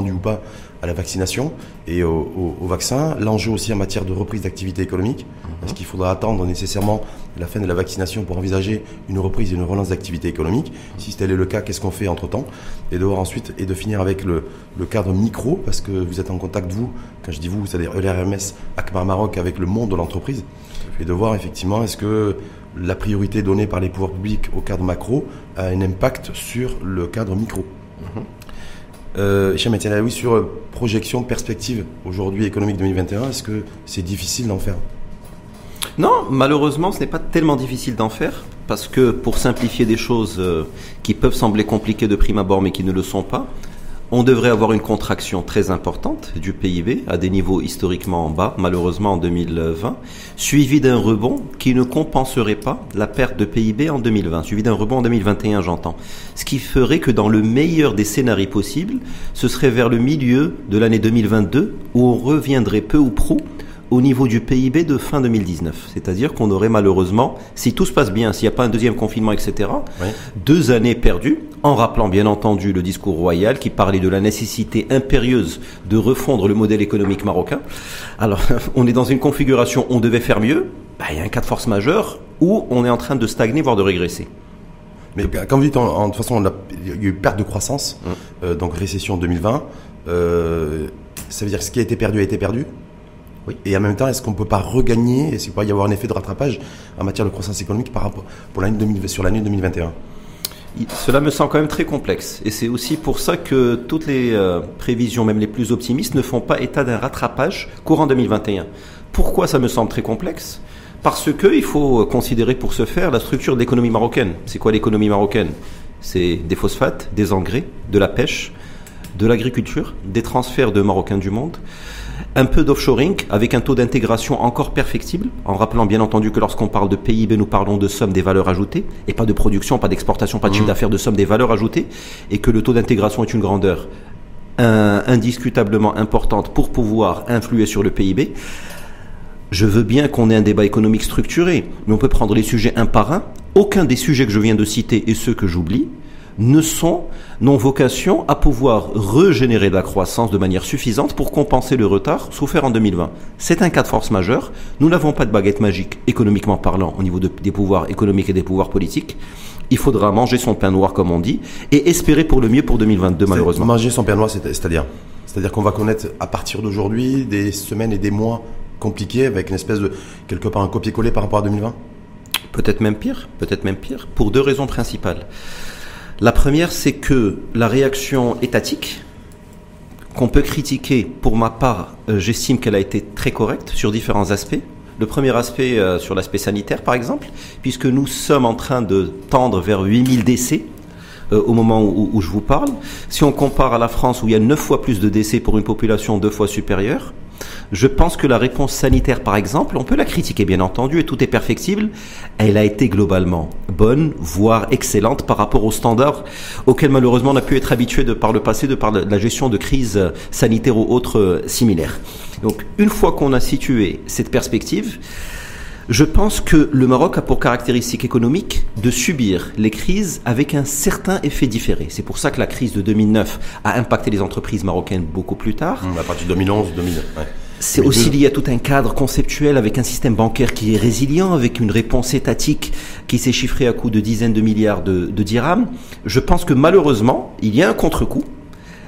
ou pas à la vaccination et au, vaccin. L'enjeu aussi en matière de reprise d'activité économique. Mhm. Est-ce qu'il faudra attendre nécessairement la fin de la vaccination pour envisager une reprise et une relance d'activité économique? Si tel est le cas, qu'est-ce qu'on fait entre-temps? Et de voir ensuite et de finir avec le, cadre micro, parce que vous êtes en contact, vous, quand je dis vous, c'est-à-dire l'RMS, Akmar Maroc, avec le monde de l'entreprise, et de voir effectivement est-ce que la priorité donnée par les pouvoirs publics au cadre macro a un impact sur le cadre micro? Mhm. Euh, oui, sur euh, projection, perspective aujourd'hui économique 2021, est-ce que c'est difficile d'en faire? Non, malheureusement, ce n'est pas tellement difficile d'en faire parce que pour simplifier des choses euh, qui peuvent sembler compliquées de prime abord mais qui ne le sont pas, on devrait avoir une contraction très importante du PIB à des niveaux historiquement bas, malheureusement en 2020, suivi d'un rebond qui ne compenserait pas la perte de PIB en 2020, suivi d'un rebond en 2021, j'entends. Ce qui ferait que dans le meilleur des scénarios possibles, ce serait vers le milieu de l'année 2022 où on reviendrait peu ou prou au niveau du PIB de fin 2019. C'est-à-dire qu'on aurait malheureusement, si tout se passe bien, s'il n'y a pas un deuxième confinement, etc., deux années perdues, en rappelant bien entendu le discours royal qui parlait de la nécessité impérieuse de refondre le modèle économique marocain. Alors, on est dans une configuration on devait faire mieux, bah, il y a un cas de force majeure où on est en train de stagner, voire de régresser. Mais quand vous dites, en, de toute façon, il y a eu perte de croissance, hum. euh, donc récession 2020, euh, ça veut dire que ce qui a été perdu a été perdu oui. Et en même temps, est-ce qu'on ne peut pas regagner, est-ce qu'il peut y avoir un effet de rattrapage en matière de croissance économique par rapport pour l'année sur l'année 2021 cela me semble quand même très complexe. Et c'est aussi pour ça que toutes les euh, prévisions, même les plus optimistes, ne font pas état d'un rattrapage courant 2021. Pourquoi ça me semble très complexe? Parce que il faut considérer pour ce faire la structure de l'économie marocaine. C'est quoi l'économie marocaine? C'est des phosphates, des engrais, de la pêche, de l'agriculture, des transferts de Marocains du monde un peu d'offshoring avec un taux d'intégration encore perfectible, en rappelant bien entendu que lorsqu'on parle de PIB, nous parlons de somme des valeurs ajoutées, et pas de production, pas d'exportation, pas de chiffre mmh. d'affaires, de somme des valeurs ajoutées, et que le taux d'intégration est une grandeur indiscutablement importante pour pouvoir influer sur le PIB. Je veux bien qu'on ait un débat économique structuré, mais on peut prendre les sujets un par un. Aucun des sujets que je viens de citer et ceux que j'oublie ne sont, n'ont vocation à pouvoir régénérer de la croissance de manière suffisante pour compenser le retard souffert en 2020. C'est un cas de force majeure. Nous n'avons pas de baguette magique, économiquement parlant, au niveau des pouvoirs économiques et des pouvoirs politiques. Il faudra manger son pain noir, comme on dit, et espérer pour le mieux pour 2022, malheureusement. Manger son pain noir, c'est-à-dire C'est-à-dire qu'on va connaître, à partir d'aujourd'hui, des semaines et des mois compliqués, avec une espèce de, quelque part, un copier-coller par rapport à 2020 Peut-être même pire, peut-être même pire, pour deux raisons principales. La première, c'est que la réaction étatique, qu'on peut critiquer, pour ma part, euh, j'estime qu'elle a été très correcte sur différents aspects. Le premier aspect euh, sur l'aspect sanitaire, par exemple, puisque nous sommes en train de tendre vers 8000 décès euh, au moment où, je vous parle. Si on compare à la France, où il y a 9 fois plus de décès pour une population deux fois supérieure, je pense que la réponse sanitaire, par exemple, on peut la critiquer bien entendu et tout est perfectible. Elle a été globalement bonne, voire excellente par rapport aux standards auxquels malheureusement on a pu être habitué de par le passé, de par la gestion de crises sanitaires ou autres euh, similaires. Donc, une fois qu'on a situé cette perspective, je pense que le Maroc a pour caractéristique économique de subir les crises avec un certain effet différé. C'est pour ça que la crise de 2009 a impacté les entreprises marocaines beaucoup plus tard. À partir de 2011, 2009. C'est aussi lié à tout un cadre conceptuel avec un système bancaire qui est résilient, avec une réponse étatique qui s'est chiffrée à coût de dizaines de milliards de, de dirhams. Je pense que malheureusement, il y a un contre-coup,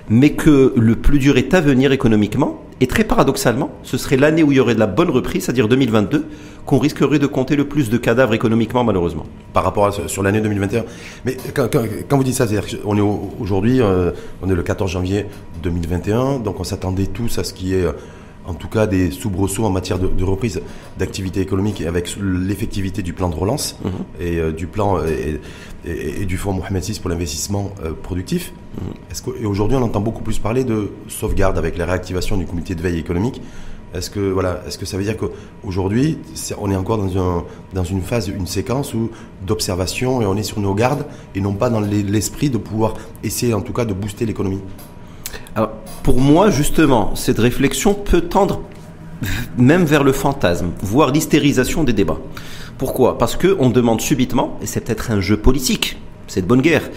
mais que le plus dur est à venir économiquement. Et très paradoxalement, ce serait l'année où il y aurait de la bonne reprise, c'est-à-dire 2022, qu'on risquerait de compter le plus de cadavres économiquement, malheureusement. Par rapport à sur l'année 2021. Mais quand, vous dites ça, c'est-à-dire qu'on est aujourd'hui, euh, on est le 14 janvier 2021, donc on s'attendait tous à ce qui est en tout cas des soubresauts en matière de, reprise d'activité économique avec l'effectivité du plan de relance mhm. et euh, du plan euh, et, du fonds Mohamed VI pour l'investissement euh, productif. Et aujourd'hui, on entend beaucoup plus parler de sauvegarde avec la réactivation du comité de veille économique. Est-ce que voilà, est-ce que ça veut dire qu'aujourd'hui, on est encore dans, un, dans une phase, une séquence où d'observation et on est sur nos gardes et non pas dans l'esprit de pouvoir essayer en tout cas de booster l'économie? Pour moi, justement, cette réflexion peut tendre même vers le fantasme, voire l'hystérisation des débats. Pourquoi? Parce qu'on demande subitement, et c'est peut-être un jeu politique, c'est de bonne guerre,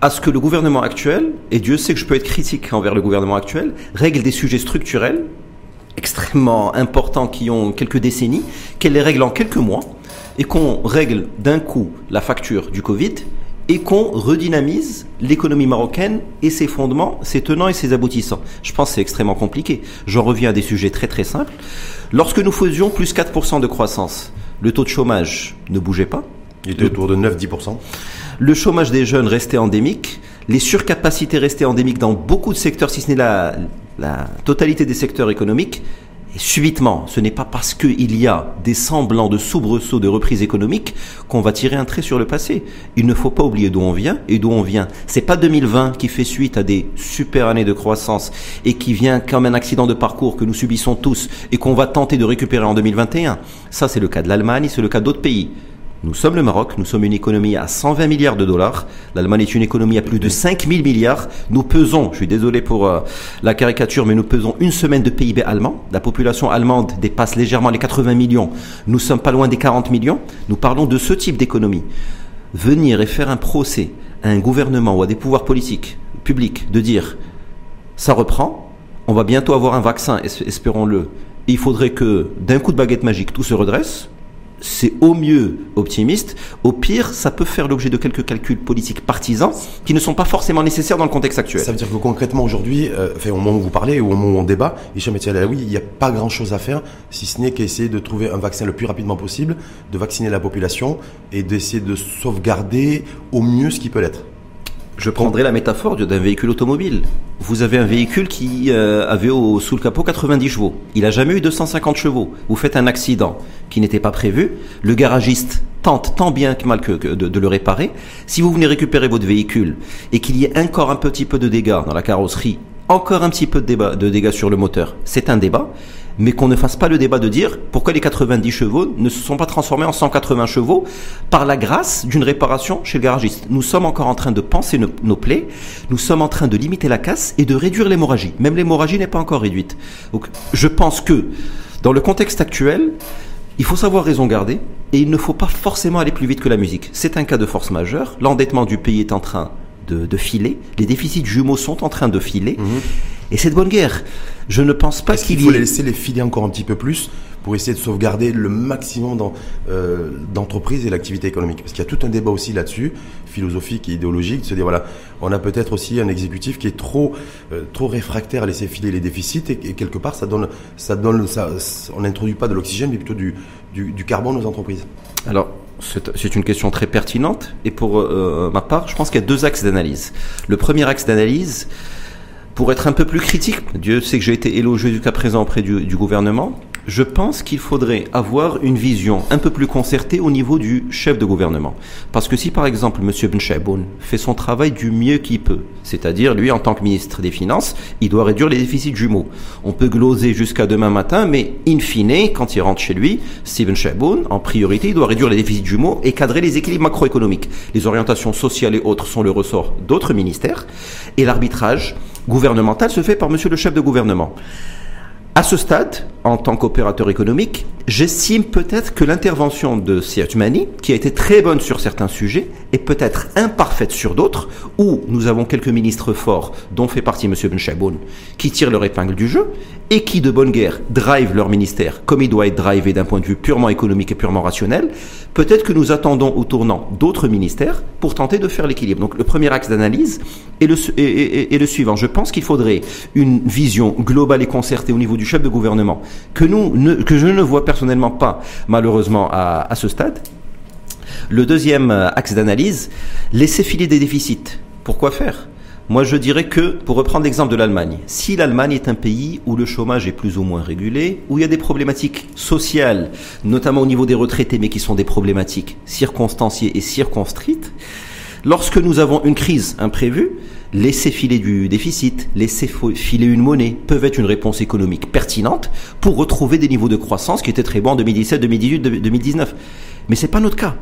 à ce que le gouvernement actuel, et Dieu sait que je peux être critique envers le gouvernement actuel, règle des sujets structurels extrêmement importants qui ont quelques décennies, qu'elle les règle en quelques mois, et qu'on règle d'un coup la facture du Covid, et qu'on redynamise l'économie marocaine et ses fondements, ses tenants et ses aboutissants. Je pense que c'est extrêmement compliqué. J'en reviens à des sujets très très simples. Lorsque nous faisions plus 4% de croissance, le taux de chômage ne bougeait pas. Il était autour de 9-10%. Le chômage des jeunes restait endémique. Les surcapacités restaient endémiques dans beaucoup de secteurs, si ce n'est la, la totalité des secteurs économiques. Et subitement, ce n'est pas parce qu'il y a des semblants de soubresauts de reprise économique qu'on va tirer un trait sur le passé. Il ne faut pas oublier d'où on vient et d'où on vient. C'est pas 2020 qui fait suite à des super années de croissance et qui vient comme un accident de parcours que nous subissons tous et qu'on va tenter de récupérer en 2021. Ça, c'est le cas de l'Allemagne, c'est le cas d'autres pays. Nous sommes le Maroc, nous sommes une économie à 120 milliards de dollars. L'Allemagne est une économie à plus de 5000 milliards. Nous pesons, je suis désolé pour euh, la caricature, mais nous pesons une semaine de PIB allemand. La population allemande dépasse légèrement les 80 millions. Nous sommes pas loin des 40 millions. Nous parlons de ce type d'économie. Venir et faire un procès à un gouvernement ou à des pouvoirs politiques, publics, de dire ça reprend, on va bientôt avoir un vaccin, espérons-le. Il faudrait que d'un coup de baguette magique tout se redresse c'est au mieux optimiste, au pire, ça peut faire l'objet de quelques calculs politiques partisans qui ne sont pas forcément nécessaires dans le contexte actuel. Ça veut dire que concrètement aujourd'hui, euh, au moment où vous parlez ou au moment où on débat, Hicham il n'y a pas grand chose à faire si ce n'est qu'essayer de trouver un vaccin le plus rapidement possible, de vacciner la population et d'essayer de sauvegarder au mieux ce qui peut l'être. Je prendrai la métaphore d'un véhicule automobile. Vous avez un véhicule qui euh, avait au, sous le capot 90 chevaux. Il a jamais eu 250 chevaux. Vous faites un accident qui n'était pas prévu. Le garagiste tente tant bien que mal que, de, le réparer. Si vous venez récupérer votre véhicule et qu'il y ait encore un petit peu de dégâts dans la carrosserie, encore un petit peu de, de dégâts sur le moteur, c'est un débat mais qu'on ne fasse pas le débat de dire pourquoi les 90 chevaux ne se sont pas transformés en 180 chevaux par la grâce d'une réparation chez le garagiste. Nous sommes encore en train de penser nos, plaies, nous sommes en train de limiter la casse et de réduire l'hémorragie. Même l'hémorragie n'est pas encore réduite. Donc je pense que dans le contexte actuel, il faut savoir raison garder et il ne faut pas forcément aller plus vite que la musique. C'est un cas de force majeure. L'endettement du pays est en train de, filer. Les déficits jumeaux sont en train de filer. Mhm. Et c'est de bonne guerre. Je ne pense pas qu'il y faut laisser les filer encore un petit peu plus pour essayer de sauvegarder le maximum euh, d'entreprises et l'activité économique? Parce qu'il y a tout un débat aussi là-dessus, philosophique et idéologique, de se dire voilà, on a peut-être aussi un exécutif qui est trop, euh, trop réfractaire à laisser filer les déficits et, quelque part ça donne, ça donne, ça, on n'introduit pas de l'oxygène mais plutôt du, du, du carbone aux entreprises. Alors, c'est une question très pertinente et pour euh, ma part, je pense qu'il y a deux axes d'analyse. Le premier axe d'analyse, pour être un peu plus critique, Dieu sait que j'ai été élogieux jusqu'à présent auprès du gouvernement, je pense qu'il faudrait avoir une vision un peu plus concertée au niveau du chef de gouvernement. Parce que si par exemple M. Benchaboun fait son travail du mieux qu'il peut, c'est-à-dire lui en tant que ministre des Finances, il doit réduire les déficits jumeaux. On peut gloser jusqu'à demain matin, mais in fine, quand il rentre chez lui, Stephen Chaboun, en priorité, il doit réduire les déficits jumeaux et cadrer les équilibres macroéconomiques. Les orientations sociales et autres sont le ressort d'autres ministères et l'arbitrage gouvernemental se fait par M. le chef de gouvernement. À ce stade, en tant qu'opérateur économique, j'estime peut-être que l'intervention de Siatumani, qui a été très bonne sur certains sujets, est peut-être imparfaite sur d'autres, où nous avons quelques ministres forts, dont fait partie M. Benchaboun, qui tirent leur épingle du jeu, et qui, de bonne guerre, drive leur ministère comme il doit être drivé d'un point de vue purement économique et purement rationnel. Peut-être que nous attendons au tournant d'autres ministères pour tenter de faire l'équilibre. Donc le premier axe d'analyse est le, est, le suivant. Je pense qu'il faudrait une vision globale et concertée au niveau du chef de gouvernement que, nous que je ne vois personnellement pas, malheureusement, à, ce stade. Le deuxième axe d'analyse, laisser filer des déficits. Pourquoi faire? Moi, je dirais que, pour reprendre l'exemple de l'Allemagne, si l'Allemagne est un pays où le chômage est plus ou moins régulé, où il y a des problématiques sociales, notamment au niveau des retraités, mais qui sont des problématiques circonstanciées et circonscrites, lorsque nous avons une crise imprévue, laisser filer du déficit, laisser filer une monnaie peuvent être une réponse économique pertinente pour retrouver des niveaux de croissance qui étaient très bons en 2017, 2018, 2019. Mais c'est pas notre cas.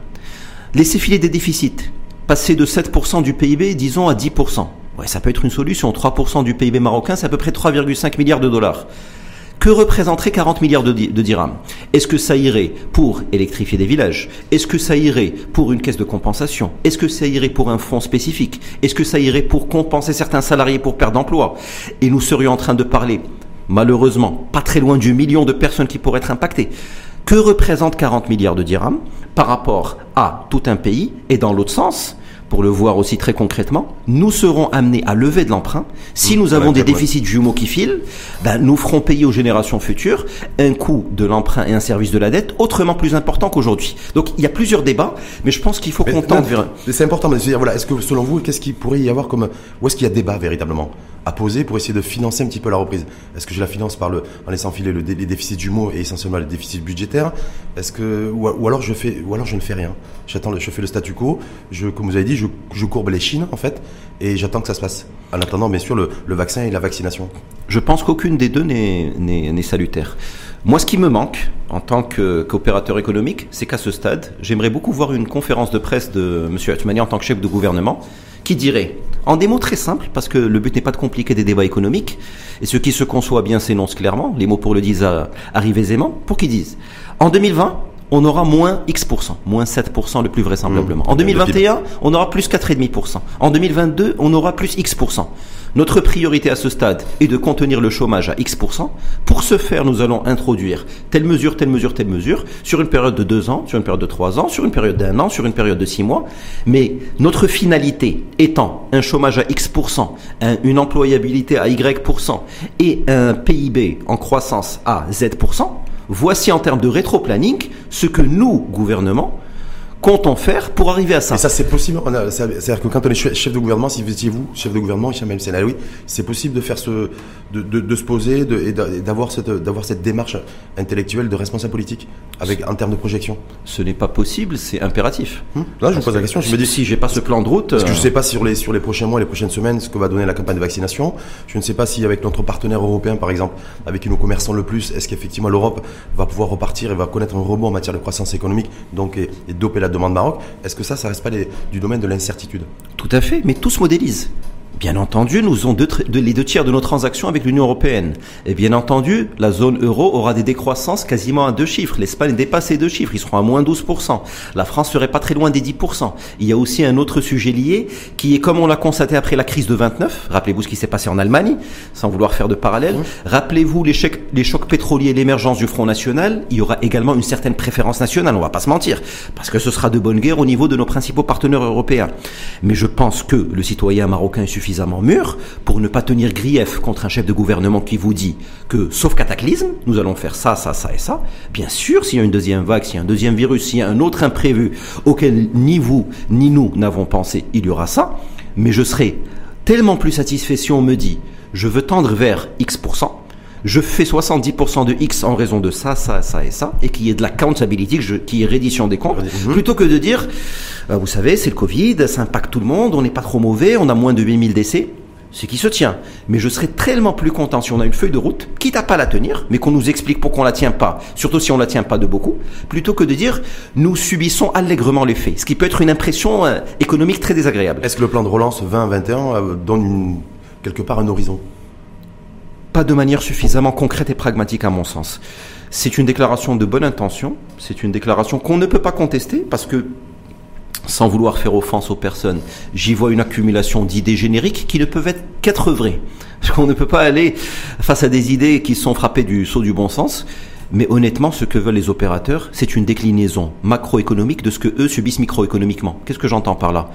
Laisser filer des déficits, passer de 7% du PIB, disons, à 10%. Ouais, ça peut être une solution. 3% du PIB marocain, c'est à peu près 3,5 milliards de dollars. Que représenteraient 40 milliards de, de dirhams? Est-ce que ça irait pour électrifier des villages? Est-ce que ça irait pour une caisse de compensation? Est-ce que ça irait pour un fonds spécifique? Est-ce que ça irait pour compenser certains salariés pour perte d'emploi? Et nous serions en train de parler, malheureusement, pas très loin du million de personnes qui pourraient être impactées. Que représentent 40 milliards de dirhams par rapport à tout un pays Et dans l'autre sens, pour le voir aussi très concrètement, nous serons amenés à lever de l'emprunt. Si mmh, nous avons des déficits jumeaux qui filent, ben, nous ferons payer aux générations futures un coût de l'emprunt et un service de la dette autrement plus important qu'aujourd'hui. Donc il y a plusieurs débats, mais je pense qu'il faut qu'on tente vers... C'est important, mais voilà, est-ce que selon vous, qu'est-ce qu'il pourrait y avoir comme... Où est-ce qu'il y a débat véritablement à poser pour essayer de financer un petit peu la reprise? Est-ce que je la finance par le, en laissant filer le, les déficits jumeaux et essentiellement les déficits budgétaires? Est-ce que ou, alors je fais ou alors je ne fais rien J'attends, je fais le statu quo. Je, comme vous avez dit, je, je courbe les chines en fait et j'attends que ça se passe. En attendant, bien sûr, le, vaccin et la vaccination. Je pense qu'aucune des deux n'est salutaire. Moi, ce qui me manque en tant qu'opérateur économique, c'est qu'à ce stade, j'aimerais beaucoup voir une conférence de presse de M. Hatmani en tant que chef de gouvernement qui dirait, en des mots très simples, parce que le but n'est pas de compliquer des débats économiques, et ce qui se conçoit bien s'énonce clairement, les mots pour le disent arrivent aisément, pour qu'ils disent, en 2020, on aura moins X%, moins 7% le plus vraisemblablement. Mmh. En 2021, on aura plus 4,5%. En 2022, on aura plus X%. Notre priorité à ce stade est de contenir le chômage à X%. Pour ce faire, nous allons introduire telle mesure, telle mesure, telle mesure, sur une période de deux ans, sur une période de trois ans, sur une période d'un an, sur une période de six mois. Mais notre finalité étant un chômage à X%, une employabilité à Y% et un PIB en croissance à Z%, voici en termes de rétro-planning ce que nous, gouvernement, comptons faire pour arriver à ça Et ça, c'est possible. C'est-à-dire que quand on est chef de gouvernement, si vous étiez vous, chef de gouvernement, Hicham oui, c'est possible de faire ce, de, de, de se poser de, et d'avoir cette, d'avoir cette démarche intellectuelle de responsable politique avec, en termes de projection. Ce n'est pas possible, c'est impératif. Hum? Là, je me pose la question. Je me dis si j'ai pas ce plan de route. Parce que je ne sais pas sur les, sur les prochains mois, les prochaines semaines, ce que va donner la campagne de vaccination. Je ne sais pas si avec notre partenaire européen, par exemple, avec qui nous commerçons le plus, est-ce qu'effectivement l'Europe va pouvoir repartir et va connaître un rebond en matière de croissance économique, donc et, et doper la demande Maroc, est-ce que ça, ça reste pas du domaine de l'incertitude? Tout à fait, mais tout se modélise. Bien entendu, nous avons les deux tiers de nos transactions avec l'Union européenne. Et bien entendu, la zone euro aura des décroissances quasiment à deux chiffres. L'Espagne dépasse les deux chiffres, ils seront à moins 12%. La France serait pas très loin des 10%. Il y a aussi un autre sujet lié qui est comme on l'a constaté après la crise de 29. Rappelez-vous ce qui s'est passé en Allemagne, sans vouloir faire de parallèle. Rappelez-vous les, les chocs pétroliers et l'émergence du Front National. Il y aura également une certaine préférence nationale, on va pas se mentir, parce que ce sera de bonne guerre au niveau de nos principaux partenaires européens. Mais je pense que le citoyen marocain suffisamment mûr pour ne pas tenir grief contre un chef de gouvernement qui vous dit que, sauf cataclysme, nous allons faire ça, ça, ça et ça. Bien sûr, s'il y a une deuxième vague, s'il y a un deuxième virus, s'il y a un autre imprévu auquel ni vous ni nous n'avons pensé, il y aura ça. Mais je serai tellement plus satisfait si on me dit je veux tendre vers X%, je fais 70% de X en raison de ça, ça, ça et ça, et qu'il y ait de la accountability, qui est reddition des comptes, mhm. plutôt que de dire, euh, vous savez, c'est le Covid, ça impacte tout le monde, on n'est pas trop mauvais, on a moins de 8000 décès. C'est qui se tient. Mais je serais tellement plus content si on a une feuille de route, quitte à pas la tenir, mais qu'on nous explique pourquoi on la tient pas, surtout si on la tient pas de beaucoup, plutôt que de dire nous subissons allègrement les faits, ce qui peut être une impression euh, économique très désagréable. Est-ce que le plan de relance 2021 euh, donne quelque part un horizon? Pas de manière suffisamment concrète et pragmatique à mon sens. C'est une déclaration de bonne intention, c'est une déclaration qu'on ne peut pas contester parce que sans vouloir faire offense aux personnes, j'y vois une accumulation d'idées génériques qui ne peuvent être qu'être vraies. Parce qu'on ne peut pas aller face à des idées qui sont frappées du saut du bon sens. Mais honnêtement, ce que veulent les opérateurs, c'est une déclinaison macroéconomique de ce que eux subissent microéconomiquement. Qu'est-ce que j'entends par là?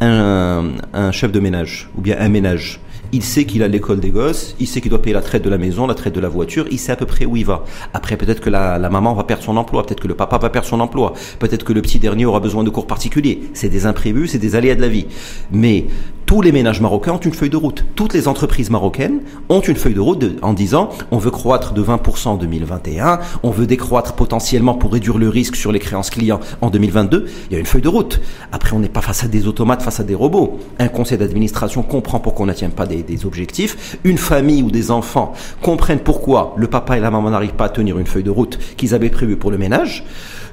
Un, un chef de ménage, ou bien un ménage, il sait qu'il a l'école des gosses, il sait qu'il doit payer la traite de la maison, la traite de la voiture, il sait à peu près où il va. Après, peut-être que la, maman va perdre son emploi, peut-être que le papa va perdre son emploi, peut-être que le petit dernier aura besoin de cours particuliers. C'est des imprévus, c'est des aléas de la vie. Mais tous les ménages marocains ont une feuille de route. Toutes les entreprises marocaines ont une feuille de route en disant on veut croître de 20% en 2021, on veut décroître potentiellement pour réduire le risque sur les créances clients en 2022. Il y a une feuille de route. Après, on n'est pas face à des automates, face à des robots. Un conseil d'administration comprend pourquoi on n'atteint pas des, des, objectifs. Une famille ou des enfants comprennent pourquoi le papa et la maman n'arrivent pas à tenir une feuille de route qu'ils avaient prévue pour le ménage.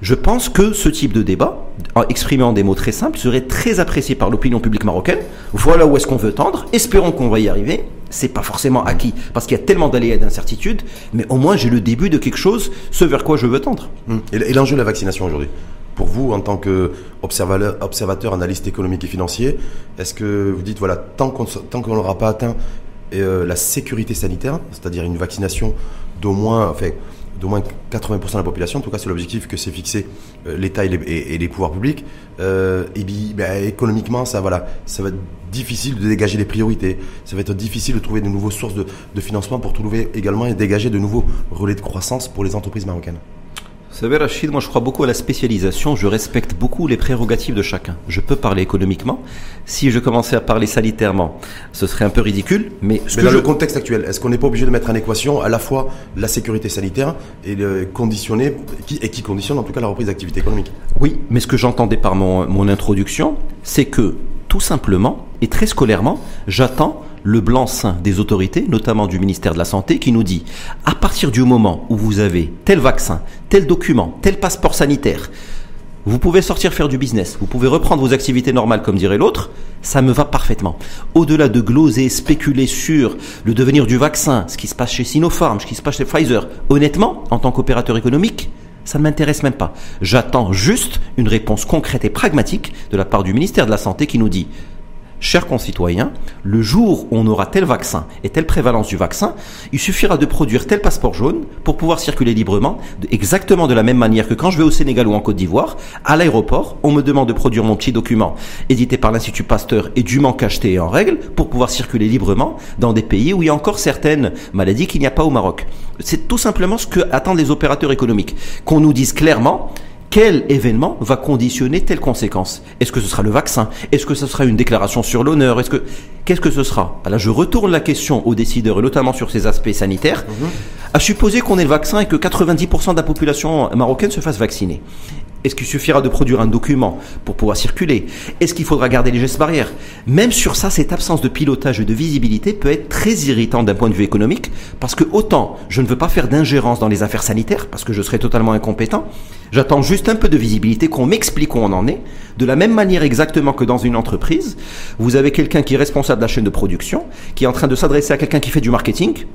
Je pense que ce type de débat, exprimé en des mots très simples, serait très apprécié par l'opinion publique marocaine. Voilà où est-ce qu'on veut tendre. Espérons qu'on va y arriver. c'est pas forcément acquis parce qu'il y a tellement d'aléas et d'incertitudes, mais au moins j'ai le début de quelque chose, ce vers quoi je veux tendre. Hum. Et l'enjeu de la vaccination aujourd'hui pour vous, en tant qu'observateur, observateur, analyste économique et financier, est-ce que vous dites, voilà, tant qu'on n'aura pas atteint euh, la sécurité sanitaire, c'est-à-dire une vaccination d'au moins, d'au moins 80% de la population, en tout cas c'est l'objectif que s'est fixé euh, l'État et, les pouvoirs publics, euh, et bien, économiquement ça, voilà, ça va être difficile de dégager des priorités, ça va être difficile de trouver de nouvelles sources de, de financement pour trouver également et dégager de nouveaux relais de croissance pour les entreprises marocaines. Vous savez, Rachid, moi je crois beaucoup à la spécialisation, je respecte beaucoup les prérogatives de chacun. Je peux parler économiquement. Si je commençais à parler sanitairement, ce serait un peu ridicule. Mais, ce mais dans le contexte actuel, est-ce qu'on n'est pas obligé de mettre en équation à la fois la sécurité sanitaire et le conditionner, qui, et qui conditionne en tout cas la reprise d'activité économique? Oui, mais ce que j'entendais par mon, mon introduction, c'est que tout simplement, et très scolairement, j'attends le blanc-seing des autorités, notamment du ministère de la Santé, qui nous dit, à partir du moment où vous avez tel vaccin, tel document, tel passeport sanitaire, vous pouvez sortir faire du business, vous pouvez reprendre vos activités normales comme dirait l'autre, ça me va parfaitement. Au-delà de gloser, spéculer sur le devenir du vaccin, ce qui se passe chez Sinopharm, ce qui se passe chez Pfizer, honnêtement, en tant qu'opérateur économique, ça ne m'intéresse même pas. J'attends juste une réponse concrète et pragmatique de la part du ministère de la Santé qui nous dit chers concitoyens, le jour où on aura tel vaccin et telle prévalence du vaccin, il suffira de produire tel passeport jaune pour pouvoir circuler librement, exactement de la même manière que quand je vais au Sénégal ou en Côte d'Ivoire, à l'aéroport, on me demande de produire mon petit document édité par l'Institut Pasteur et dûment cacheté et en règle pour pouvoir circuler librement dans des pays où il y a encore certaines maladies qu'il n'y a pas au Maroc. C'est tout simplement ce que attendent les opérateurs économiques. Qu'on nous dise clairement, quel événement va conditionner telle conséquence? Est-ce que ce sera le vaccin? Est-ce que ce sera une déclaration sur l'honneur? Est-ce que qu'est-ce que ce sera? Là, je retourne la question aux décideurs et notamment sur ces aspects sanitaires. Mhm. À supposer qu'on ait le vaccin et que 90% de la population marocaine se fasse vacciner. Est-ce qu'il suffira de produire un document pour pouvoir circuler? Est-ce qu'il faudra garder les gestes barrières? Même sur ça, cette absence de pilotage et de visibilité peut être très irritante d'un point de vue économique, parce que autant je ne veux pas faire d'ingérence dans les affaires sanitaires, parce que je serais totalement incompétent, j'attends juste un peu de visibilité, qu'on m'explique où on en est, de la même manière exactement que dans une entreprise, vous avez quelqu'un qui est responsable de la chaîne de production, qui est en train de s'adresser à quelqu'un qui fait du marketing,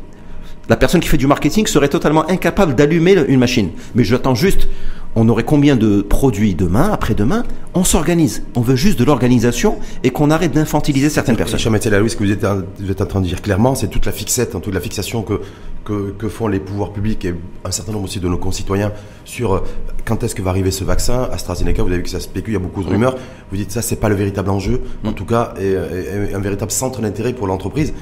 la personne qui fait du marketing serait totalement incapable d'allumer une machine. Mais j'attends juste on aurait combien de produits demain, après-demain On s'organise. On veut juste de l'organisation et qu'on arrête d'infantiliser certaines personnes. Cher Mathieu Louis, ce que vous êtes, vous êtes, en train de dire clairement, c'est toute la fixette, hein, toute la fixation que, que, font les pouvoirs publics et un certain nombre aussi de nos concitoyens sur euh, quand est-ce que va arriver ce vaccin. AstraZeneca, vous avez vu que ça spécule, il y a beaucoup de rumeurs. Vous dites ça, c'est pas le véritable enjeu, en mm. tout cas, et, un véritable centre d'intérêt pour l'entreprise.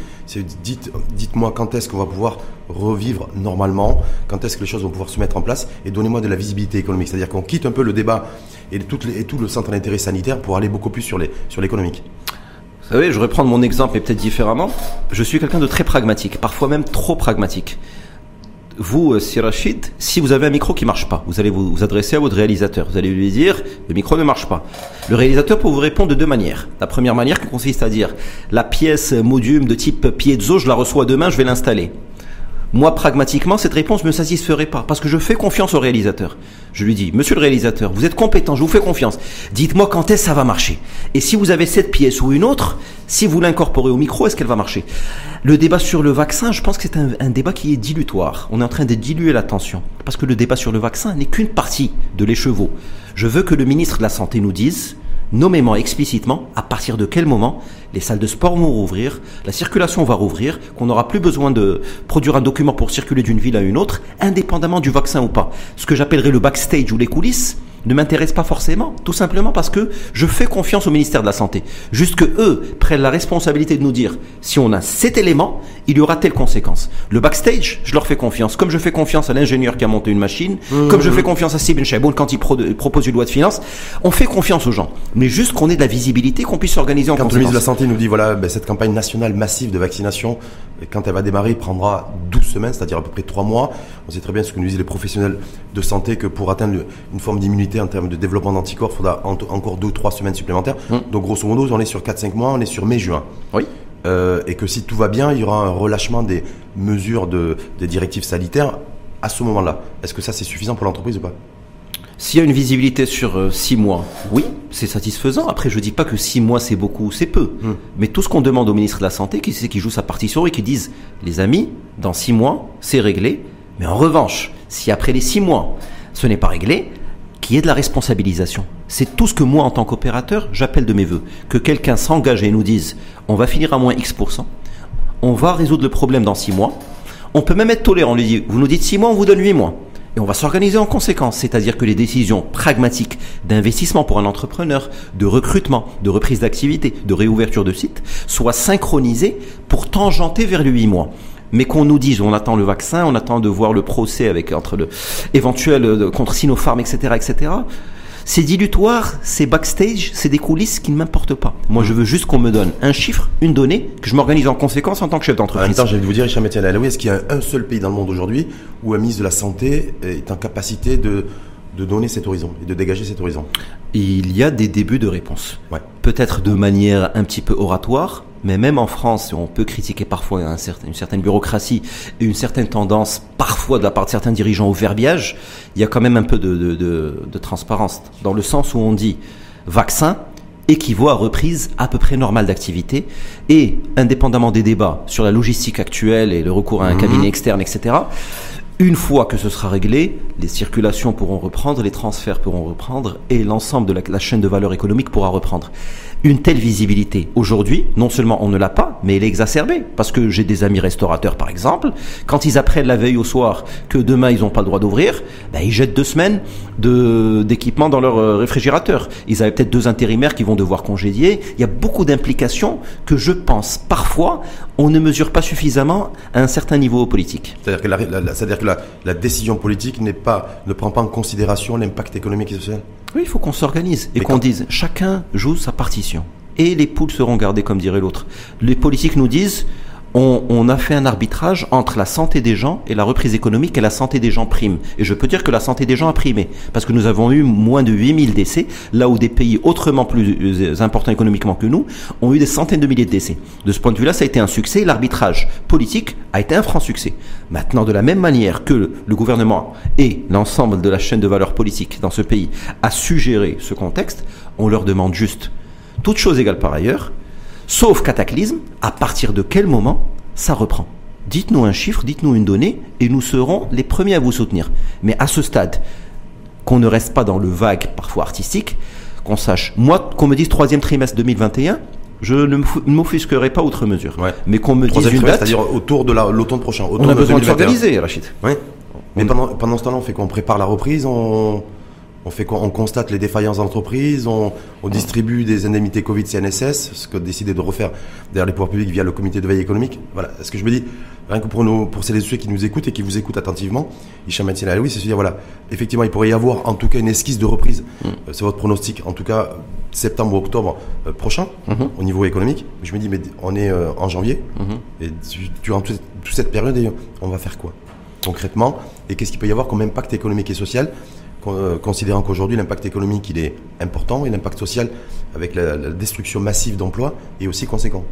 Dites, dites-moi quand est-ce qu'on va pouvoir revivre normalement, quand est-ce que les choses vont pouvoir se mettre en place, et donnez-moi de la visibilité économique c'est-à-dire qu'on quitte un peu le débat et tout, le centre d'intérêt sanitaire pour aller beaucoup plus sur l'économique. Vous savez, je vais prendre mon exemple, mais peut-être différemment. Je suis quelqu'un de très pragmatique, parfois même trop pragmatique. Vous, euh, Sirachid, si vous avez un micro qui marche pas, vous allez vous, adresser à votre réalisateur. Vous allez lui dire, le micro ne marche pas. Le réalisateur peut vous répondre de deux manières. La première manière qui consiste à dire, la pièce modium de type piezo, je la reçois demain, je vais l'installer. Moi, pragmatiquement, cette réponse ne me satisferait pas, parce que je fais confiance au réalisateur. Je lui dis, monsieur le réalisateur, vous êtes compétent, je vous fais confiance. Dites-moi quand est-ce que ça va marcher. Et si vous avez cette pièce ou une autre, si vous l'incorporez au micro, est-ce qu'elle va marcher? Le débat sur le vaccin, je pense que c'est un, débat qui est dilutoire. On est en train de diluer l'attention. Parce que le débat sur le vaccin n'est qu'une partie de l'écheveau. Je veux que le ministre de la Santé nous dise, nommément explicitement à partir de quel moment les salles de sport vont rouvrir, la circulation va rouvrir, qu'on n'aura plus besoin de produire un document pour circuler d'une ville à une autre, indépendamment du vaccin ou pas. Ce que j'appellerais le backstage ou les coulisses, ne m'intéresse pas forcément, tout simplement parce que je fais confiance au ministère de la Santé. Juste que eux prennent la responsabilité de nous dire si on a cet élément, il y aura telle conséquence. Le backstage, je leur fais confiance. Comme je fais confiance à l'ingénieur qui a monté une machine, mmh. comme je fais confiance à Sibin Chaboun quand il propose une loi de finances, on fait confiance aux gens. Mais juste qu'on ait de la visibilité, qu'on puisse s'organiser en quand Quand le ministre de la Santé nous dit voilà, ben, cette campagne nationale massive de vaccination, quand elle va démarrer, prendra 12 semaines, c'est-à-dire à peu près 3 mois. On sait très bien ce que nous disent les professionnels de santé que pour atteindre une forme d'immunité en termes de développement d'anticorps, il faudra encore 2 3 semaines supplémentaires. Hum. Donc grosso modo, on est sur 4-5 mois, on est sur mai-juin. Oui. Euh, et que si tout va bien, il y aura un relâchement des mesures de, des directives sanitaires à ce moment-là. Est-ce que ça c'est suffisant pour l'entreprise ou pas? S'il y a une visibilité sur 6 mois, oui, c'est satisfaisant. Après, je dis pas que 6 mois c'est beaucoup ou c'est peu. Hmm. Mais tout ce qu'on demande au ministre de la Santé, qui c'est qui joue sa partition et qui disent, les amis, dans 6 mois, c'est réglé. Mais en revanche, si après les 6 mois, ce n'est pas réglé, qu'il y ait de la responsabilisation. C'est tout ce que moi, en tant qu'opérateur, j'appelle de mes voeux. Que quelqu'un s'engage et nous dise, on va finir à moins X%, on va résoudre le problème dans 6 mois. On peut même être tolérant. On lui dit, vous nous dites 6 mois, on vous donne 8 mois. Et on va s'organiser en conséquence, c'est-à-dire que les décisions pragmatiques d'investissement pour un entrepreneur, de recrutement, de reprise d'activité, de réouverture de site, soient synchronisées pour tangenter vers les 8 mois mais qu'on nous dise, on attend le vaccin, on attend de voir le procès avec entre le éventuel euh, contre Sinopharm, etc., etc. C'est dilutoire, c'est backstage, c'est des coulisses qui ne m'importent pas. Moi, je veux juste qu'on me donne un chiffre, une donnée, que je m'organise en conséquence en tant que chef d'entreprise. En même temps, j'ai envie de vous dire, Richard Métier est-ce qu'il y a un seul pays dans le monde aujourd'hui où un ministre de la Santé est en capacité de, de donner cet horizon et de dégager cet horizon Il y a des débuts de réponse. Ouais. Peut-être de manière un petit peu oratoire, mais même en France, on peut critiquer parfois un certain, une certaine bureaucratie et une certaine tendance, parfois de la part de certains dirigeants au verbiage, il y a quand même un peu de, de, de, de transparence, dans le sens où on dit vaccin équivaut à reprise à peu près normale d'activité, et indépendamment des débats sur la logistique actuelle et le recours à un cabinet externe, etc., une fois que ce sera réglé, les circulations pourront reprendre, les transferts pourront reprendre et l'ensemble de la, chaîne de valeur économique pourra reprendre. Une telle visibilité, aujourd'hui, non seulement on ne l'a pas, mais elle est exacerbée. Parce que j'ai des amis restaurateurs, par exemple, quand ils apprennent la veille au soir que demain ils n'ont pas le droit d'ouvrir, ben, ils jettent deux semaines d'équipement dans leur euh, réfrigérateur. Ils avaient peut-être deux intérimaires qui vont devoir congédier. Il y a beaucoup d'implications que je pense parfois on ne mesure pas suffisamment à un certain niveau politique. C'est-à-dire que la, décision politique pas, ne prend pas en considération l'impact économique et social? Oui, il faut qu'on s'organise et qu'on dise chacun joue sa partition. Et les poules seront gardées, comme dirait l'autre. Les politiques nous disent on, a fait un arbitrage entre la santé des gens et la reprise économique et la santé des gens prime. Et je peux dire que la santé des gens a primé, parce que nous avons eu moins de 8000 décès, là où des pays autrement plus importants économiquement que nous ont eu des centaines de milliers de décès. De ce point de vue-là, ça a été un succès. L'arbitrage politique a été un franc succès. Maintenant, de la même manière que le gouvernement et l'ensemble de la chaîne de valeur politique dans ce pays a suggéré ce contexte, on leur demande juste, toute chose égale par ailleurs, Sauf cataclysme, à partir de quel moment ça reprend Dites-nous un chiffre, dites-nous une donnée, et nous serons les premiers à vous soutenir. Mais à ce stade, qu'on ne reste pas dans le vague, parfois artistique, qu'on sache, moi, qu'on me dise troisième trimestre 2021, je ne m'offusquerai pas outre mesure. Ouais. Mais qu'on me dise une date... C'est-à-dire autour de l'automne prochain. Autour on a besoin de s'organiser, Rachid. Oui. Mais pendant, pendant ce temps-là, on fait qu'on prépare la reprise, on... On, fait, on constate les défaillances d'entreprises, on, on, distribue des indemnités Covid CNSS, ce que décidé de refaire derrière les pouvoirs publics via le comité de veille économique. Voilà. Ce que je me dis, rien que pour, nos, pour celles et ceux qui nous écoutent et qui vous écoutent attentivement, Hicham Matina Aloui, c'est se dire, voilà, effectivement, il pourrait y avoir en tout cas une esquisse de reprise. Mmh. C'est votre pronostic, en tout cas, septembre ou octobre euh, prochain, mmh. au niveau économique. Je me dis, mais on est euh, en janvier, mmh. et durant toute, toute cette période, on va faire quoi concrètement? Et qu'est-ce qu'il peut y avoir comme impact économique et social? Considérant qu'aujourd'hui l'impact économique est important et l'impact social avec la, destruction massive d'emplois est aussi conséquent.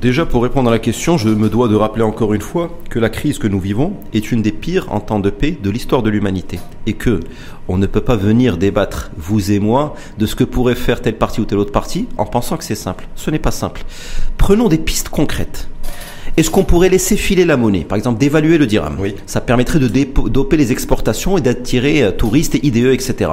Déjà, pour répondre à la question, je me dois de rappeler encore une fois que la crise que nous vivons est une des pires en temps de paix de l'histoire de l'humanité. Et que on ne peut pas venir débattre, vous et moi, de ce que pourrait faire telle partie ou telle autre partie en pensant que c'est simple. Ce n'est pas simple. Prenons des pistes concrètes. Est-ce qu'on pourrait laisser filer la monnaie Par exemple, d'évaluer le dirham. Oui. Ça permettrait de doper les exportations et d'attirer euh, touristes, IDE, etc.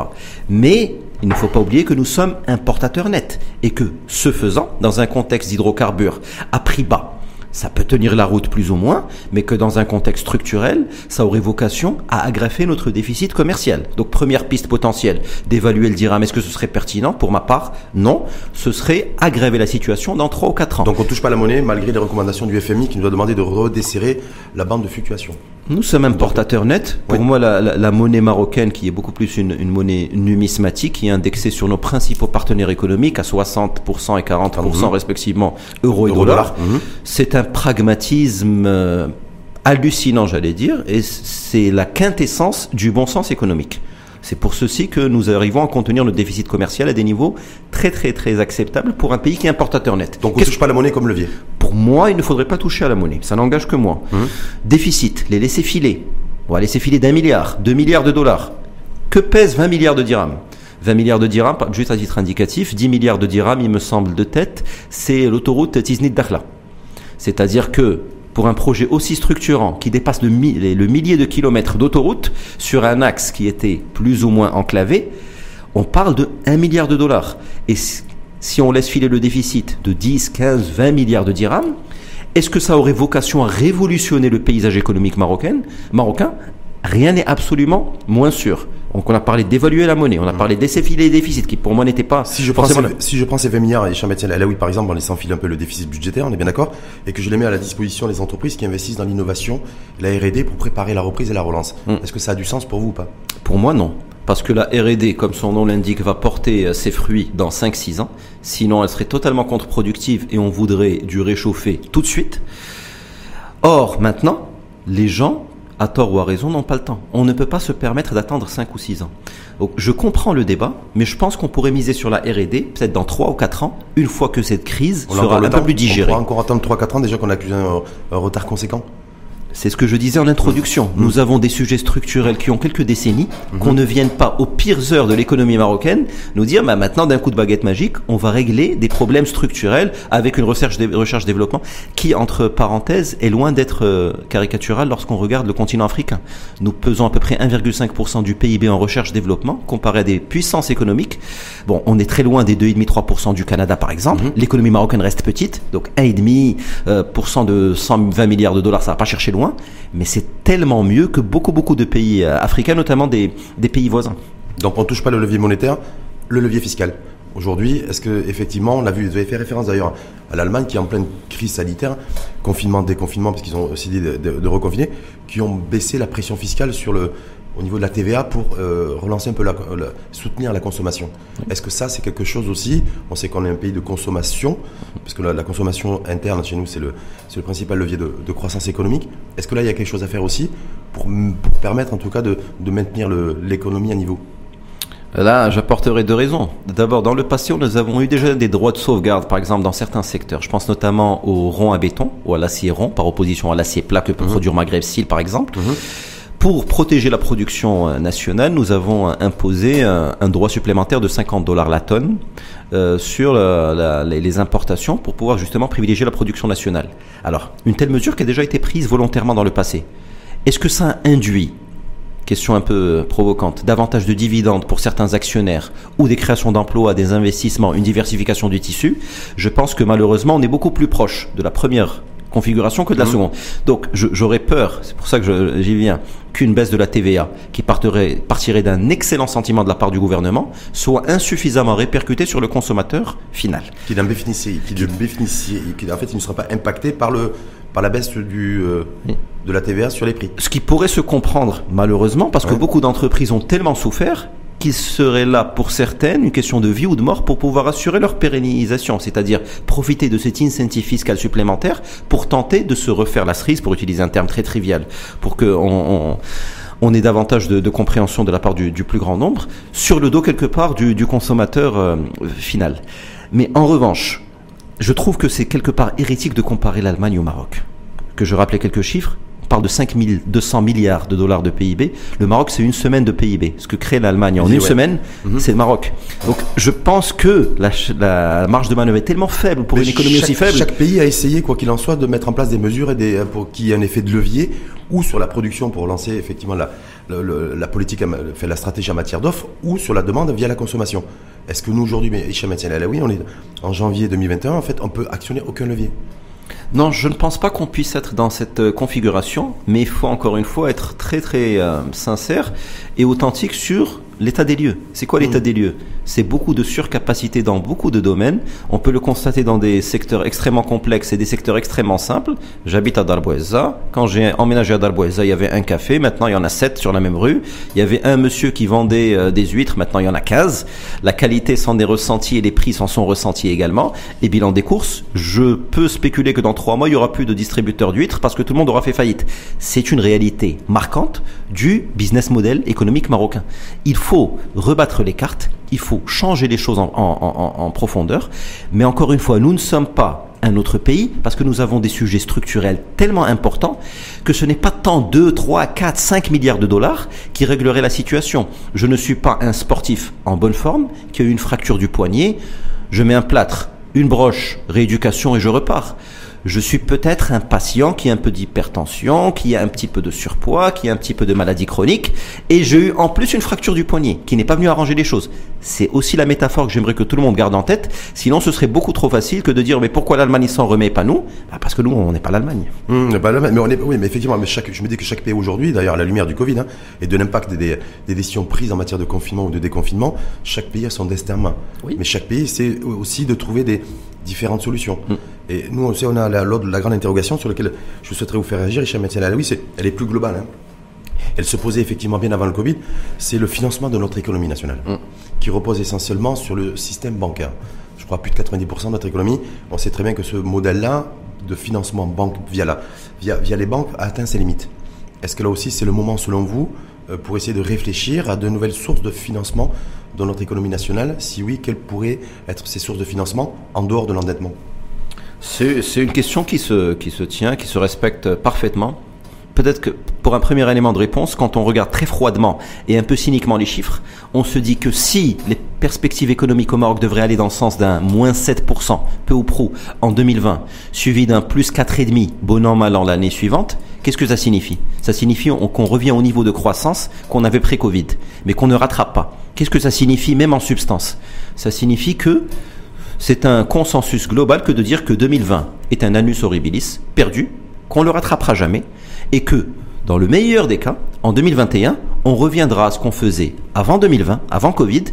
Mais il ne faut pas oublier que nous sommes importateurs nets et que, ce faisant, dans un contexte d'hydrocarbures à prix bas, ça peut tenir la route plus ou moins, mais que dans un contexte structurel, ça aurait vocation à aggraver notre déficit commercial. Donc première piste potentielle, d'évaluer le dirham, est-ce que ce serait pertinent? Pour ma part, non. Ce serait aggraver la situation dans 3 ou 4 ans. Donc on touche pas la monnaie malgré les recommandations du FMI qui nous a demandé de redesserrer la bande de fluctuation. Nous sommes importateurs nets. Pour oui. moi, la, la, la, monnaie marocaine, qui est beaucoup plus une, une, monnaie numismatique, qui est indexée sur nos principaux partenaires économiques à 60% et 40% mmh. respectivement euro et Euro dollar, mmh. c'est un pragmatisme euh, hallucinant, j'allais dire, et c'est la quintessence du bon sens économique. C'est pour ceci que nous arrivons à contenir notre déficit commercial à des niveaux très très très acceptables pour un pays qui est importateur net. Donc on ne touche pas la monnaie comme levier Pour moi, il ne faudrait pas toucher à la monnaie. Ça n'engage que moi. Mmh. Déficit, les laisser filer. On va laisser filer d'un milliard, deux milliards de dollars. Que pèse 20 milliards de dirhams? 20 milliards de dirhams, juste à titre indicatif, 10 milliards de dirhams, il me semble, de tête, c'est l'autoroute Tiznit-Dakhla. C'est-à-dire que pour un projet aussi structurant qui dépasse le, millier de kilomètres d'autoroute sur un axe qui était plus ou moins enclavé, on parle de 1 milliard de dollars. Et si on laisse filer le déficit de 10, 15, 20 milliards de dirhams, est-ce que ça aurait vocation à révolutionner le paysage économique marocain Rien n'est absolument moins sûr. Donc on a parlé d'évaluer la monnaie, on a parlé d'essayer filer les déficits qui pour moi n'étaient pas. Si je, prends ces, si je prends ces 20 milliards et là oui par exemple en laissant filer un peu le déficit budgétaire, on est bien d'accord, et que je les mets à la disposition des entreprises qui investissent dans l'innovation, la R&D pour préparer la reprise et la relance. Hmm. Est-ce que ça a du sens pour vous ou pas? Pour moi non. Parce que la R&D, comme son nom l'indique, va porter euh, ses fruits dans 5-6 ans. Sinon, elle serait totalement contre-productive et on voudrait du réchauffer tout de suite. Or, maintenant, les gens à tort ou à raison, n'ont pas le temps. On ne peut pas se permettre d'attendre 5 ou 6 ans. Donc, je comprends le débat, mais je pense qu'on pourrait miser sur la R&D, peut-être dans 3 ou 4 ans, une fois que cette crise sera un peu plus digérée. On pourra encore attendre 3-4 ans déjà qu'on a un, un retard conséquent? C'est ce que je disais en introduction. Mmh. Nous avons des sujets structurels qui ont quelques décennies, mmh. qu'on ne vienne pas aux pires heures de l'économie marocaine nous dire, bah, maintenant d'un coup de baguette magique, on va régler des problèmes structurels avec une recherche, recherche développement qui, entre parenthèses, est loin d'être euh, caricatural lorsqu'on regarde le continent africain. Nous pesons à peu près 1,5% du PIB en recherche développement comparé à des puissances économiques. Bon, on est très loin des 2,5-3% du Canada par exemple. Mmh. L'économie marocaine reste petite, donc 1,5% euh, de 120 milliards de dollars, ça va pas chercher loin mais c'est tellement mieux que beaucoup, beaucoup de pays euh, africains, notamment des, pays voisins. Donc on ne touche pas le levier monétaire, le levier fiscal. Aujourd'hui, est-ce que effectivement, on a vu, vous avez fait référence d'ailleurs à l'Allemagne qui est en pleine crise sanitaire, confinement, déconfinement, parce qu'ils ont aussi dit de, reconfiner, qui ont baissé la pression fiscale sur le, au niveau de la TVA pour euh, relancer un peu la, soutenir la consommation. Est-ce que ça c'est quelque chose aussi? On sait qu'on est un pays de consommation, parce que la, consommation interne chez nous c'est le, le principal levier de, croissance économique. Est-ce que là il y a quelque chose à faire aussi pour, pour permettre en tout cas de, de maintenir l'économie à niveau? Là, j'apporterai deux raisons. D'abord, dans le passé, nous avons eu déjà des droits de sauvegarde, par exemple, dans certains secteurs. Je pense notamment au rond à béton ou à l'acier rond, par opposition à l'acier plat que peut mmh. produire Maghreb Steel, par exemple. Mmh pour protéger la production euh, nationale, nous avons euh, imposé un, droit supplémentaire de 50 dollars la tonne euh, sur les importations pour pouvoir justement privilégier la production nationale. Alors, une telle mesure qui a déjà été prise volontairement dans le passé, est-ce que ça induit question un peu provocante, davantage de dividendes pour certains actionnaires ou des créations d'emplois, des investissements, une diversification du tissu, je pense que malheureusement on est beaucoup plus proche de la première configuration que de la mmh. seconde. Donc j'aurais peur, c'est pour ça que j'y viens, qu'une baisse de la TVA qui partirait, partirait d'un excellent sentiment de la part du gouvernement soit insuffisamment répercutée sur le consommateur final. Qui, bénéficie, qui, bénéficie, qui en fait il ne sera pas impacté par le par la baisse du, euh, de la TVA sur les prix. Ce qui pourrait se comprendre malheureusement parce que beaucoup d'entreprises ont tellement souffert qu'il serait là pour certaines une question de vie ou de mort pour pouvoir assurer leur pérennisation, c'est-à-dire profiter de cet incentive fiscal supplémentaire pour tenter de se refaire la cerise, pour utiliser un terme très trivial, pour que on, ait davantage de, compréhension de la part du, plus grand nombre, sur le dos quelque part du, consommateur euh, final. Mais en revanche, je trouve que c'est quelque part hérétique de comparer l'Allemagne au Maroc. Que je rappelais quelques chiffres, parle de 5 200 milliards de dollars de PIB. Le Maroc, c'est une semaine de PIB. Ce que crée l'Allemagne en une semaine, mhm. c'est le Maroc. Donc, je pense que la, marge de manœuvre est tellement faible pour une économie aussi faible. Chaque pays a essayé, quoi qu'il en soit, de mettre en place des mesures et des, pour qu'il y ait un effet de levier ou sur la production pour lancer effectivement la, la, politique, fait la stratégie en matière d'offres ou sur la demande via la consommation. Est-ce que nous aujourd'hui, mais Hicham oui, on est en janvier 2021, en fait, on peut actionner aucun levier. Non, je ne pense pas qu'on puisse être dans cette euh, configuration, mais il faut encore une fois être très très euh, sincère et authentique sur l'état des lieux. C'est quoi l'état mm. des lieux? C'est beaucoup de surcapacité dans beaucoup de domaines. On peut le constater dans des secteurs extrêmement complexes et des secteurs extrêmement simples. J'habite à Darboisa. Quand j'ai emménagé à Darboisa, il y avait un café. Maintenant, il y en a sept sur la même rue. Il y avait un monsieur qui vendait euh, des huîtres. Maintenant, il y en a 15. La qualité s'en est ressentie et les prix s'en sont ressentis également. Et bilan des courses, je peux spéculer que dans trois mois, il y aura plus de distributeurs d'huîtres parce que tout le monde aura fait faillite. C'est une réalité marquante du business model économique marocain. Il faut rebattre les cartes, il faut changer les choses en, profondeur, mais encore une fois, nous ne sommes pas un autre pays parce que nous avons des sujets structurels tellement importants que ce n'est pas tant 2, 3, 4, 5 milliards de dollars qui régleraient la situation. Je ne suis pas un sportif en bonne forme qui a eu une fracture du poignet. Je mets un plâtre, une broche, rééducation et je repars je suis peut-être un patient qui a un peu d'hypertension, qui a un petit peu de surpoids, qui a un petit peu de maladie chronique, et j'ai eu en plus une fracture du poignet, qui n'est pas venu arranger les choses. C'est aussi la métaphore que j'aimerais que tout le monde garde en tête, sinon ce serait beaucoup trop facile que de dire mais pourquoi l'Allemagne s'en remet pas nous? Bah, Parce que nous, on n'est pas l'Allemagne. Mmh, pas mais on est, oui, mais effectivement, mais chaque, je me dis que chaque pays aujourd'hui, d'ailleurs à la lumière du Covid, hein, et de l'impact des, des, décisions prises en matière de confinement ou de déconfinement, chaque pays a son destin en main. Oui. Mais chaque pays, c'est aussi de trouver des, différentes solutions. Mm. Et nous, sait, on a la, la, grande interrogation sur laquelle je souhaiterais vous faire réagir, Richard Médecin oui, elle est plus globale. Hein. Elle se posait effectivement bien avant le Covid. C'est le financement de notre économie nationale, mm. qui repose essentiellement sur le système bancaire. Je crois plus de 90% de notre économie. On sait très bien que ce modèle-là de financement banque via, la, via, via les banques a atteint ses limites. Est-ce que là aussi, c'est le moment, selon vous, pour essayer de réfléchir à de nouvelles sources de financement dans notre économie nationale Si oui, quelles pourraient être ces sources de financement en dehors de l'endettement? C'est une question qui se, qui se tient, qui se respecte parfaitement. Peut-être que pour un premier élément de réponse, quand on regarde très froidement et un peu cyniquement les chiffres, on se dit que si les perspectives économiques au Maroc devraient aller dans le sens d'un moins 7%, peu ou prou, en 2020, suivi d'un plus 4,5, bon an, mal an l'année suivante, qu'est-ce que ça signifie? Ça signifie qu'on revient au niveau de croissance qu'on avait pré-Covid, mais qu'on ne rattrape pas. Qu'est-ce que ça signifie même en substance? Ça signifie que c'est un consensus global que de dire que 2020 est un annus horribilis perdu, qu'on ne le rattrapera jamais, et que, dans le meilleur des cas, en 2021, on reviendra à ce qu'on faisait avant 2020, avant Covid,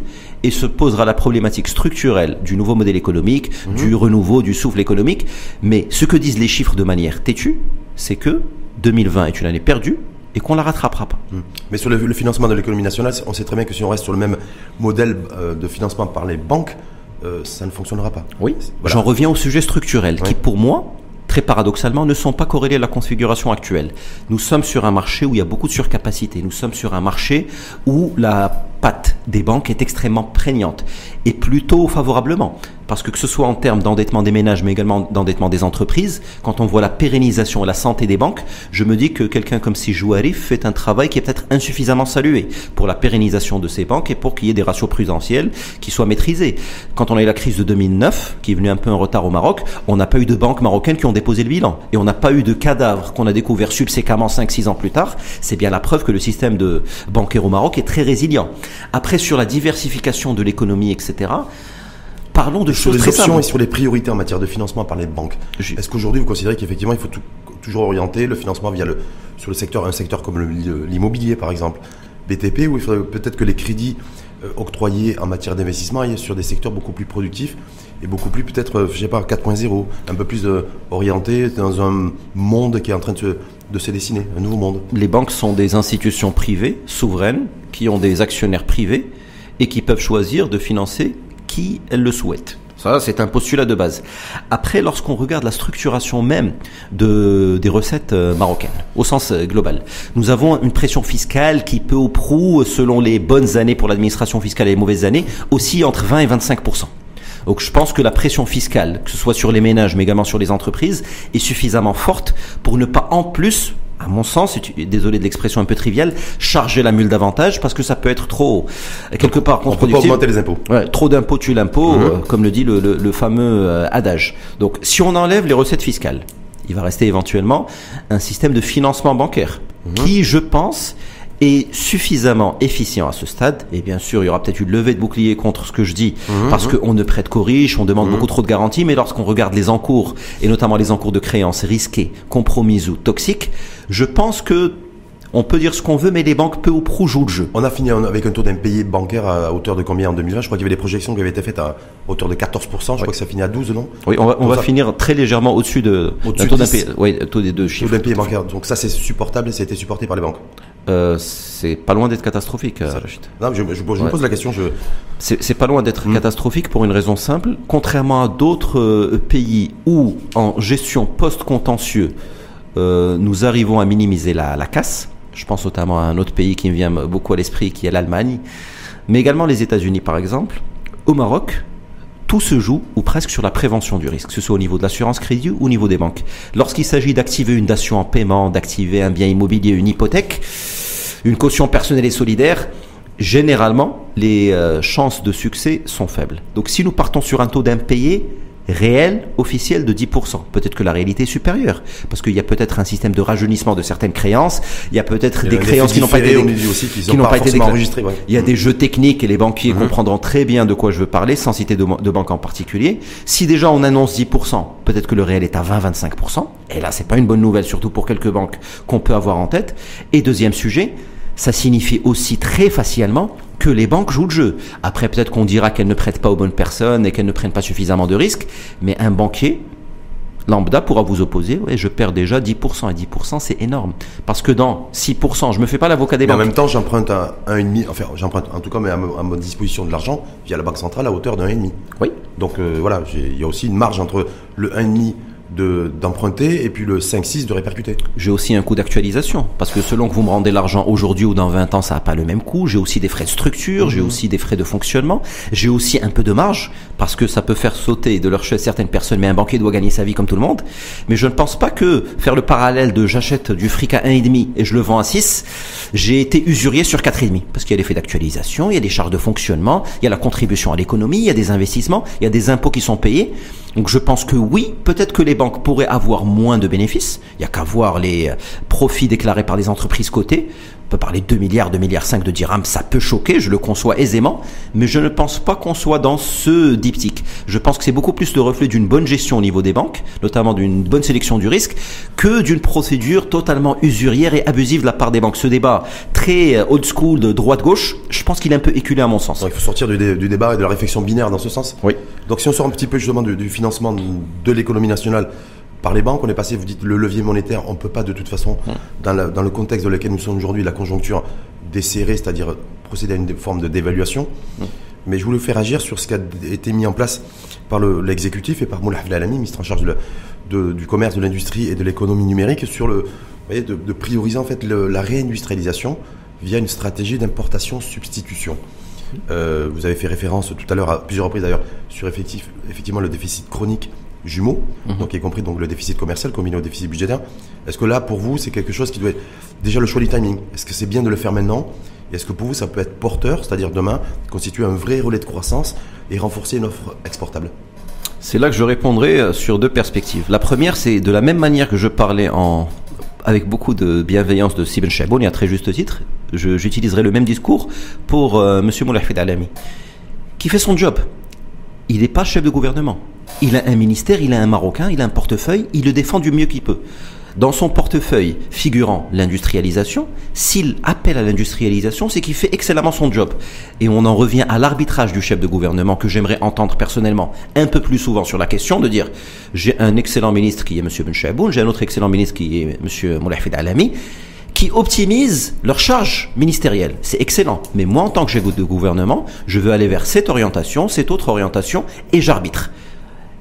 et se posera la problématique structurelle du nouveau modèle économique, mhm. du renouveau, du souffle économique. Mais ce que disent les chiffres de manière têtue, c'est que 2020 est une année perdue, et qu'on la rattrapera pas. Hmm. Mais sur le, financement de l'économie nationale, on sait très bien que si on reste sur le même modèle euh, de financement par les banques, euh, ça ne fonctionnera pas. Oui, j'en reviens au sujet structurel, qui pour moi, très paradoxalement, ne sont pas corrélés à la configuration actuelle. Nous sommes sur un marché où il y a beaucoup de surcapacité. Nous sommes sur un marché où la patte des banques est extrêmement prégnante et plutôt favorablement. Parce que que ce soit en termes d'endettement des ménages, mais également d'endettement des entreprises, quand on voit la pérennisation et la santé des banques, je me dis que quelqu'un comme Sijou Arif fait un travail qui est peut-être insuffisamment salué pour la pérennisation de ces banques et pour qu'il y ait des ratios prudentiels qui soient maîtrisés. Quand on a eu la crise de 2009, qui est venue un peu en retard au Maroc, on n'a pas eu de banques marocaines qui ont déposé le bilan. Et on n'a pas eu de cadavres qu'on a découvert subséquemment 5-6 ans plus tard. C'est bien la preuve que le système de bancaire au Maroc est très résilient. Après, sur la diversification de l'économie, etc., parlons de choses sur les options et sur les priorités en matière de financement par les banques. Est-ce qu'aujourd'hui vous considérez qu'effectivement il faut toujours orienter le financement via le sur le secteur un secteur comme l'immobilier par exemple, BTP où il faudrait peut-être que les crédits euh, octroyés en matière d'investissement aillent sur des secteurs beaucoup plus productifs et beaucoup plus peut-être euh, je sais pas 4.0, un peu plus euh, orienté dans un monde qui est en train de se, de se dessiner, un nouveau monde. Les banques sont des institutions privées souveraines qui ont des actionnaires privés et qui peuvent choisir de financer qui elles le souhaitent. Ça, c'est un postulat de base. Après, lorsqu'on regarde la structuration même de, des recettes euh, marocaines, au sens euh, global, nous avons une pression fiscale qui peut au prou, selon les bonnes années pour l'administration fiscale et les mauvaises années, aussi entre 20 et 25 donc je pense que la pression fiscale, que ce soit sur les ménages mais également sur les entreprises, est suffisamment forte pour ne pas en plus à mon sens, désolé de l'expression un peu triviale, charger la mule davantage parce que ça peut être trop, quelque part, contre-productif. Augmenter les impôts. Ouais, trop d'impôts tue l'impôt, mhm. euh, comme le dit le, le, fameux euh, adage. Donc, si on enlève les recettes fiscales, il va rester éventuellement un système de financement bancaire mhm. qui, je pense, est suffisamment efficient à ce stade. Et bien sûr, il y aura peut-être une levée de bouclier contre ce que je dis, mhm. parce qu'on ne prête qu'aux riches, on demande beaucoup trop de garanties, mais lorsqu'on regarde les encours, et notamment les encours de créances risquées, compromises ou toxiques, je pense que on peut dire ce qu'on veut, mais les banques peu ou prou jouent le jeu. On a fini avec un taux d'impayé bancaire à hauteur de combien en 2020 Je crois qu'il y avait des projections qui avaient été faites à hauteur de 14%. Je crois que ça finit à 12, non? Oui, on va, finir très légèrement au-dessus de au taux d'impayé. Oui, taux des deux chiffres. Taux d'impayé bancaire. Donc ça, c'est supportable et ça a été supporté par les banques. Euh, c'est pas loin d'être catastrophique, euh, Non, je, je, me pose la question. Je... C'est pas loin d'être hmm. catastrophique pour une raison simple. Contrairement à d'autres euh, pays où, en gestion post-contentieux, nous arrivons à minimiser la, la casse, je pense notamment à un autre pays qui me vient beaucoup à l'esprit, qui est l'Allemagne, mais également les États-Unis par exemple. Au Maroc, tout se joue, ou presque, sur la prévention du risque, que ce soit au niveau de l'assurance crédit ou au niveau des banques. Lorsqu'il s'agit d'activer une dation en paiement, d'activer un bien immobilier, une hypothèque, une caution personnelle et solidaire, généralement, les euh, chances de succès sont faibles. Donc si nous partons sur un taux d'impayé, réel, officiel de 10%. Peut-être que la réalité est supérieure, parce qu'il y a peut-être un système de rajeunissement de certaines créances, il y a peut-être des créances qui n'ont pas été, qui n'ont pas, été enregistrées. Il y a des jeux techniques et les banquiers mm-hmm. comprendront très bien de quoi je veux parler, sans citer de, de banque en particulier. Si déjà on annonce 10%, peut-être que le réel est à 20-25%, et là c'est pas une bonne nouvelle, surtout pour quelques banques qu'on peut avoir en tête. Et deuxième sujet, ça signifie aussi très facilement que les banques jouent le jeu. Après, peut-être qu'on dira qu'elles ne prêtent pas aux bonnes personnes et qu'elles ne prennent pas suffisamment de risques, mais un banquier lambda pourra vous opposer, ouais, je perds déjà 10%, et 10% c'est énorme. Parce que dans 6%, je me fais pas l'avocat des mais banques. en même temps, j'emprunte un 1,5, enfin j'emprunte en tout cas mais à, ma disposition de l'argent via la Banque Centrale à hauteur d'un 1,5. Oui. Donc euh, voilà, il y a aussi une marge entre le 1,5 d'emprunter et puis le 5-6 de répercuter. J'ai aussi un coût d'actualisation parce que selon que vous me rendez l'argent aujourd'hui ou dans 20 ans, ça n'a pas le même coût. J'ai aussi des frais de structure, j'ai mhm. aussi des frais de fonctionnement, j'ai aussi un peu de marge parce que ça peut faire sauter de leur chaise certaines personnes, mais un banquier doit gagner sa vie comme tout le monde. Mais je ne pense pas que faire le parallèle de j'achète du fric à 1,5 et je le vends à 6, j'ai été usurier sur 4,5 parce qu'il y a des frais d'actualisation, il y a des charges de fonctionnement, il y a la contribution à l'économie, il y a des investissements, il y a des impôts qui sont payés. Donc je pense que oui, peut-être que les banques pourraient avoir moins de bénéfices. Il n'y a qu'à voir les euh, profits déclarés par les entreprises cotées peut parler de 2 milliards, 2 milliards 5 de dirhams, ça peut choquer, je le conçois aisément, mais je ne pense pas qu'on soit dans ce diptyque. Je pense que c'est beaucoup plus le reflet d'une bonne gestion au niveau des banques, notamment d'une bonne sélection du risque, que d'une procédure totalement usurière et abusive de la part des banques. Ce débat très euh, old school de droite-gauche, je pense qu'il est un peu éculé à mon sens. il faut sortir du, débat et de la réflexion binaire dans ce sens. Oui. Donc si on sort un petit peu justement du financement de l'économie nationale, par les banques. On est passé, vous dites, le levier monétaire. On ne peut pas de toute façon, dans, le contexte dans lequel nous sommes aujourd'hui, la conjoncture desserrée, c'est-à-dire procéder à une forme de dévaluation. Mais je voulais faire agir sur ce qui a été mis en place par l'exécutif et par Moulay Alami, ministre en charge du commerce, de l'industrie et de l'économie numérique, sur le, de, prioriser en fait la réindustrialisation via une stratégie d'importation-substitution. Euh, vous avez fait référence tout à l'heure à plusieurs reprises d'ailleurs sur effectivement le déficit chronique jumeaux, donc y compris donc le déficit commercial combiné au déficit budgétaire. Est-ce que là, pour vous, c'est quelque chose qui doit être déjà le choix du timing? Est-ce que c'est bien de le faire maintenant? Est-ce que pour vous, ça peut être porteur, c'est-à-dire demain, constituer un vrai relais de croissance et renforcer une offre exportable? C'est là que je répondrai euh, sur deux perspectives. La première, c'est de la même manière que je parlais en avec beaucoup de bienveillance de Sibel Chaboun et à très juste titre, j'utiliserai le même discours pour euh, M. Moulahfid Alami, qui fait son job. Il n'est pas chef de gouvernement. Il a un ministère, il a un Marocain, il a un portefeuille, il le défend du mieux qu'il peut. Dans son portefeuille figurant l'industrialisation, s'il appelle à l'industrialisation, c'est qu'il fait excellemment son job. Et on en revient à l'arbitrage du chef de gouvernement que j'aimerais entendre personnellement un peu plus souvent sur la question de dire j'ai un excellent ministre qui est M. Ben j'ai un autre excellent ministre qui est M. Moulahfid Alami, qui optimisent leurs charges ministérielles. C'est excellent. Mais moi, en tant que chef de gouvernement, je veux aller vers cette orientation, cette autre orientation, et j'arbitre.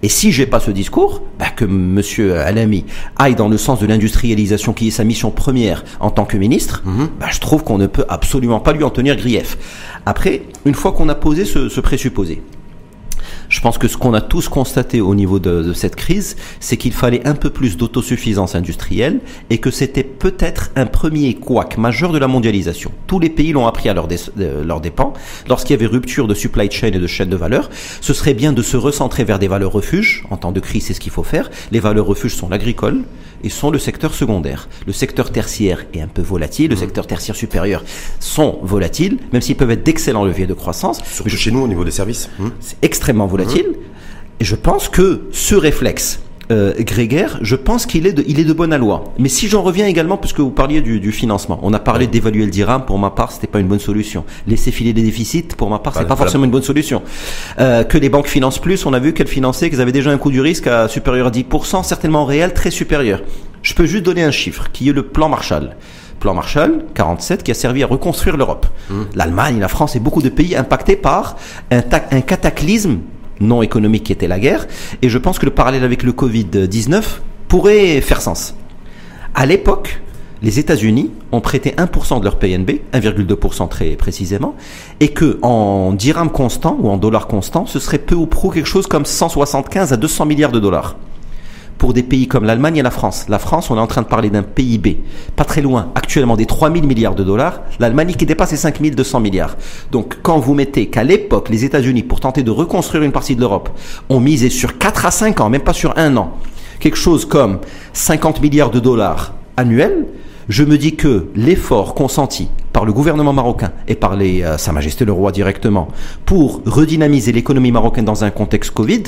Et si j'ai pas ce discours, bah que Monsieur Alami aille dans le sens de l'industrialisation qui est sa mission première en tant que ministre, mhm. bah je trouve qu'on ne peut absolument pas lui en tenir grief. Après, une fois qu'on a posé ce, ce présupposé, je pense que ce qu'on a tous constaté au niveau de, cette crise, c'est qu'il fallait un peu plus d'autosuffisance industrielle et que c'était peut-être un premier couac majeur de la mondialisation. Tous les pays l'ont appris à leur, leur dépens. Lorsqu'il y avait rupture de supply chain et de chaîne de valeur, ce serait bien de se recentrer vers des valeurs refuges. En temps de crise, c'est ce qu'il faut faire. Les valeurs refuges sont l'agricole et sont le secteur secondaire. Le secteur tertiaire est un peu volatile. Le mmh. secteur tertiaire supérieur sont volatiles, même s'ils peuvent être d'excellents leviers de croissance. Surtout chez nous au niveau des services. Mmh. C'est extrêmement volatile. Et je pense que ce réflexe euh, grégaire, je pense qu'il est de, il est de bonne loi. Mais si j'en reviens également, puisque vous parliez du, financement, on a parlé d'évaluer le dirham. Pour ma part, c'était pas une bonne solution. Laisser filer des déficits, pour ma part, c'est pas forcément une bonne solution. Euh, que les banques financent plus, on a vu qu'elles finançaient, qu'elles avaient déjà un coût du risque à supérieur à 10%, certainement réel, très supérieur. Je peux juste donner un chiffre, qui est le plan Marshall plan Marshall 47 qui a servi à reconstruire l'Europe. Mmh. L'Allemagne, la France et beaucoup de pays impactés par un, un cataclysme non économique qui était la guerre. Et je pense que le parallèle avec le Covid-19 pourrait faire sens. À l'époque, les États-Unis ont prêté 1% de leur PNB, 1,2% très précisément, et que en dirham constant ou en dollars constant, ce serait peu ou prou quelque chose comme 175 à 200 milliards de dollars. Pour des pays comme l'Allemagne et la France. La France, on est en train de parler d'un PIB pas très loin, actuellement des 3 000 milliards de dollars. L'Allemagne qui dépasse les 5 200 milliards. Donc, quand vous mettez qu'à l'époque, les États-Unis, pour tenter de reconstruire une partie de l'Europe, ont misé sur 4 à 5 ans, même pas sur un an, quelque chose comme 50 milliards de dollars annuels, je me dis que l'effort consenti par le gouvernement marocain et par les, euh, Sa Majesté le Roi directement pour redynamiser l'économie marocaine dans un contexte Covid,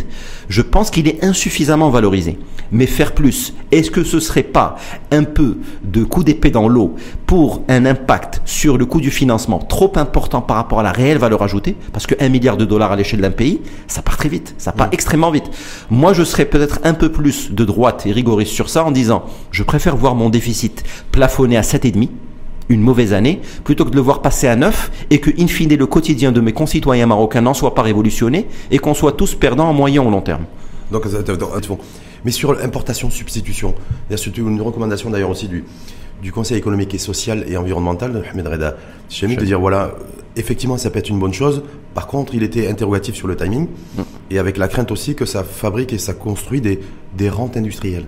je pense qu'il est insuffisamment valorisé. Mais faire plus, est-ce que ce serait pas un peu de coup d'épée dans l'eau pour un impact sur le coût du financement trop important par rapport à la réelle valeur ajoutée? Parce que 1 milliard de dollars à l'échelle d'un pays, ça part très vite, ça part extrêmement vite. Moi, je serais peut-être un peu plus de droite et rigoriste sur ça en disant, je préfère voir mon déficit plafonné à 7,5 une mauvaise année, plutôt que de le voir passer à neuf et que, in fine, le quotidien de mes concitoyens marocains n'en soit pas révolutionné et qu'on soit tous perdants en moyen ou long terme. Donc, mais sur l'importation-substitution, il y a une recommandation d'ailleurs aussi du, du Conseil économique et social et environnemental, Ahmed Reda mis de dire voilà, effectivement, ça peut être une bonne chose. Par contre, il était interrogatif sur le timing mm. et avec la crainte aussi que ça fabrique et ça construit des, des rentes industrielles.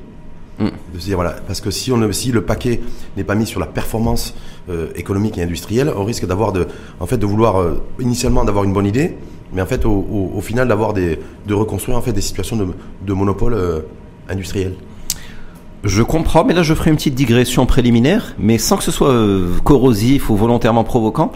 Mm. De se dire, voilà, parce que si, on, si le paquet n'est pas mis sur la performance euh, économique et industrielle, on risque d'avoir de, en fait, de vouloir euh, initialement d'avoir une bonne idée, mais en fait, au, au, final, d'avoir des, de reconstruire en fait des situations de, de monopole euh, industriel. Je comprends, mais là je ferai une petite digression préliminaire, mais sans que ce soit corrosif ou volontairement provoquant.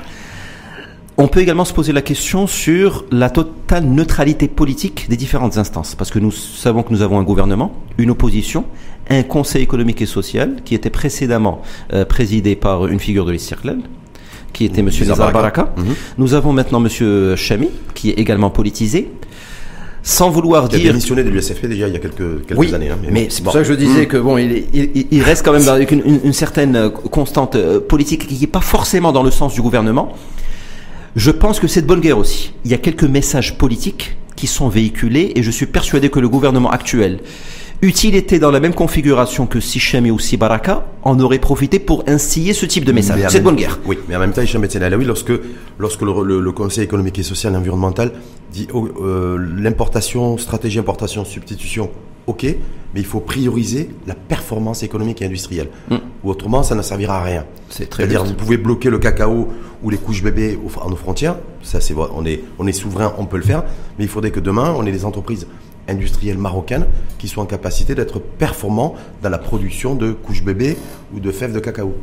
On peut également se poser la question sur la totale neutralité politique des différentes instances, parce que nous savons que nous avons un gouvernement, une opposition, un conseil économique et social qui était précédemment euh, présidé par une figure de l'Istiklal, qui était M. Nizar Baraka. Mhm. Nous avons maintenant M. Chami, qui est également politisé. Sans vouloir dire. Il a démissionné de l'USFP déjà il y a quelques, quelques années. Hein, mais, c'est pour ça que je disais mhm. que bon, il, il, reste quand même avec une, une certaine euh, constante euh, politique qui n'est pas forcément dans le sens du gouvernement. Je pense que c'est de bonne guerre aussi. Il y a quelques messages politiques qui sont véhiculés et je suis persuadé que le gouvernement actuel, utile était dans la même configuration que Sichem ou Sibaraka, en aurait profité pour instiller ce type de message. C'est de bonne guerre. Oui, mais en même temps, Hicham Alaoui, lorsque, lorsque le, Conseil économique et social et environnemental dit oh, euh, l'importation, stratégie importation, substitution, ok, mais il faut prioriser la performance économique et industrielle. Mm. Ou autrement, ça ne servira à rien. C'est-à-dire, vous pouvez bloquer le cacao ou les couches bébés à nos frontières. Ça, c'est on est, on est souverain, on peut le faire. Mais il faudrait que demain, on ait des entreprises industrielles marocaines qui soient en capacité d'être performants dans la production de couches bébés ou de fèves de cacao.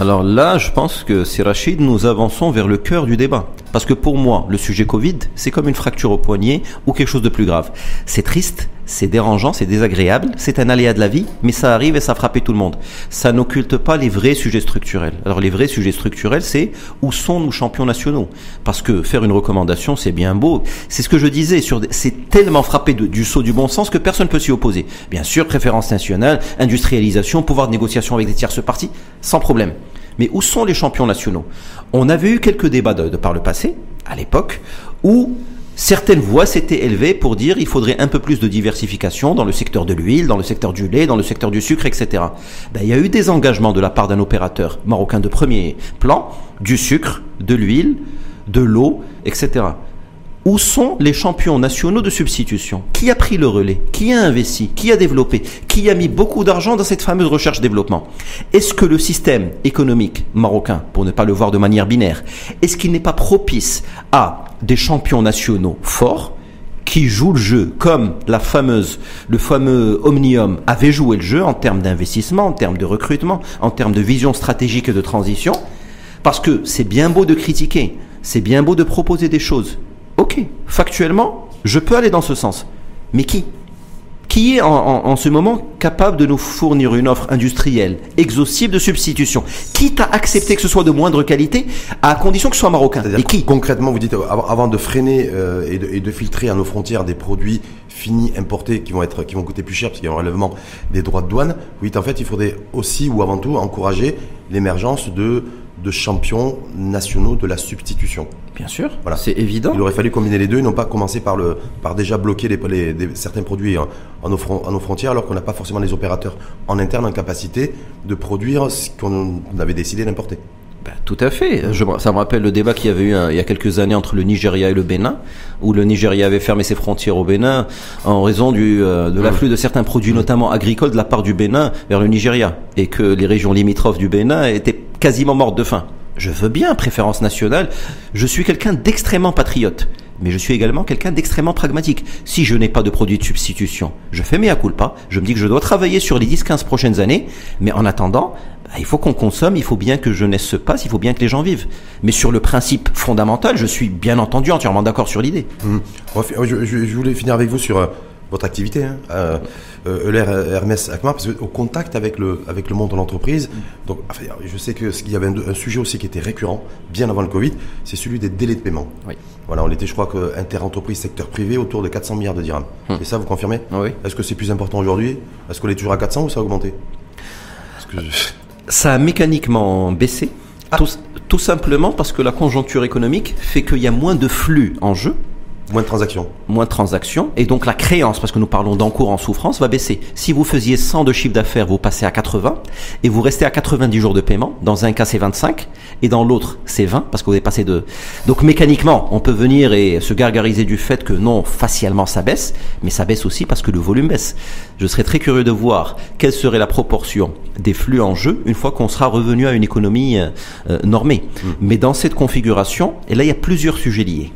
Alors là, je pense que c'est Rachid, nous avançons vers le cœur du débat. Parce que pour moi, le sujet Covid, c'est comme une fracture au poignet ou quelque chose de plus grave. C'est triste, c'est dérangeant, c'est désagréable, c'est un aléa de la vie, mais ça arrive et ça frappe tout le monde. Ça n'occulte pas les vrais sujets structurels. Alors les vrais sujets structurels, c'est où sont nos champions nationaux? Parce que faire une recommandation, c'est bien beau. C'est ce que je disais, sur c'est tellement frappé du saut du bon sens que personne ne peut s'y opposer. Bien sûr, préférence nationale, industrialisation, pouvoir de négociation avec des tierces parties, sans problème. Mais où sont les champions nationaux? On avait eu quelques débats de, par le passé, à l'époque, où certaines voix s'étaient élevées pour dire il faudrait un peu plus de diversification dans le secteur de l'huile, dans le secteur du lait, dans le secteur du sucre, etc. Ben, il y a eu des engagements de la part d'un opérateur marocain de premier plan, du sucre, de l'huile, de l'eau, etc. Où sont les champions nationaux de substitution? Qui a pris le relais? Qui a investi? Qui a développé? Qui a mis beaucoup d'argent dans cette fameuse recherche-développement Est-ce que le système économique marocain, pour ne pas le voir de manière binaire, est-ce qu'il n'est pas propice à des champions nationaux forts qui jouent le jeu comme la fameuse, le fameux Omnium avait joué le jeu en termes d'investissement, en termes de recrutement, en termes de vision stratégique et de transition? Parce que c'est bien beau de critiquer, c'est bien beau de proposer des choses, ok, factuellement, je peux aller dans ce sens. Mais qui? Qui est en, ce moment capable de nous fournir une offre industrielle exhaustive de substitution? Quitte à accepter que ce soit de moindre qualité, à condition que ce soit marocain? Et qui? Concrètement, vous dites, avant de freiner euh, et, de, filtrer à nos frontières des produits finis importés qui vont être qui vont coûter plus cher parce qu'il y a un relèvement des droits de douane. Oui, en fait, il faudrait aussi ou avant tout encourager l'émergence de de champions nationaux de la substitution. Bien sûr, voilà. c'est évident. Il aurait fallu combiner les deux et non pas commencer par, le, par déjà bloquer les, certains produits en, en, nos, en, nos, frontières alors qu'on n'a pas forcément les opérateurs en interne en capacité de produire ce qu'on avait décidé d'importer. Ben, tout à fait. Je, ça me rappelle le débat qu'il y avait eu il y a quelques années entre le Nigeria et le Bénin, où le Nigeria avait fermé ses frontières au Bénin en raison du, euh, de l'afflux de certains produits, notamment agricoles, de la part du Bénin vers le Nigeria, et que les régions limitrophes du Bénin étaient quasiment mortes de faim. Je veux bien préférence nationale. Je suis quelqu'un d'extrêmement patriote mais je suis également quelqu'un d'extrêmement pragmatique. Si je n'ai pas de produit de substitution, je fais mes culpa, je me dis que je dois travailler sur les 10-15 prochaines années, mais en attendant, bah, il faut qu'on consomme, il faut bien que jeunesse se passe, il faut bien que les gens vivent. Mais sur le principe fondamental, je suis bien entendu entièrement d'accord sur l'idée. Mmh. Je, voulais finir avec vous sur euh, votre activité, hein, euh, euh Hermès Akmar, parce qu'au contact avec le, avec le monde de l'entreprise, donc je sais qu'il y avait un, sujet aussi qui était récurrent, bien avant le Covid, c'est celui des délais de paiement. Oui. Voilà, on était, je crois, que inter-entreprise, secteur privé, autour de 400 milliards de dirhams. Hum. Et ça, vous confirmez Oui. Est-ce que c'est plus important aujourd'hui Est-ce qu'on est toujours à 400 ou ça a augmenté Ça a mécaniquement baissé. Ah. tout simplement parce que la conjoncture économique fait qu'il y a moins de flux en jeu Moins de transactions. Moins de transactions. Et donc la créance, parce que nous parlons d'encours en souffrance, va baisser. Si vous faisiez 100 de chiffre d'affaires, vous passez à 80 et vous restez à 90 jours de paiement. Dans un cas, c'est 25 et dans l'autre, c'est 20 parce que vous avez passé de... Donc mécaniquement, on peut venir et se gargariser du fait que non, facialement ça baisse, mais ça baisse aussi parce que le volume baisse. Je serais très curieux de voir quelle serait la proportion des flux en jeu une fois qu'on sera revenu à une économie euh, euh, normée. Mmh. Mais dans cette configuration, et là il y a plusieurs sujets liés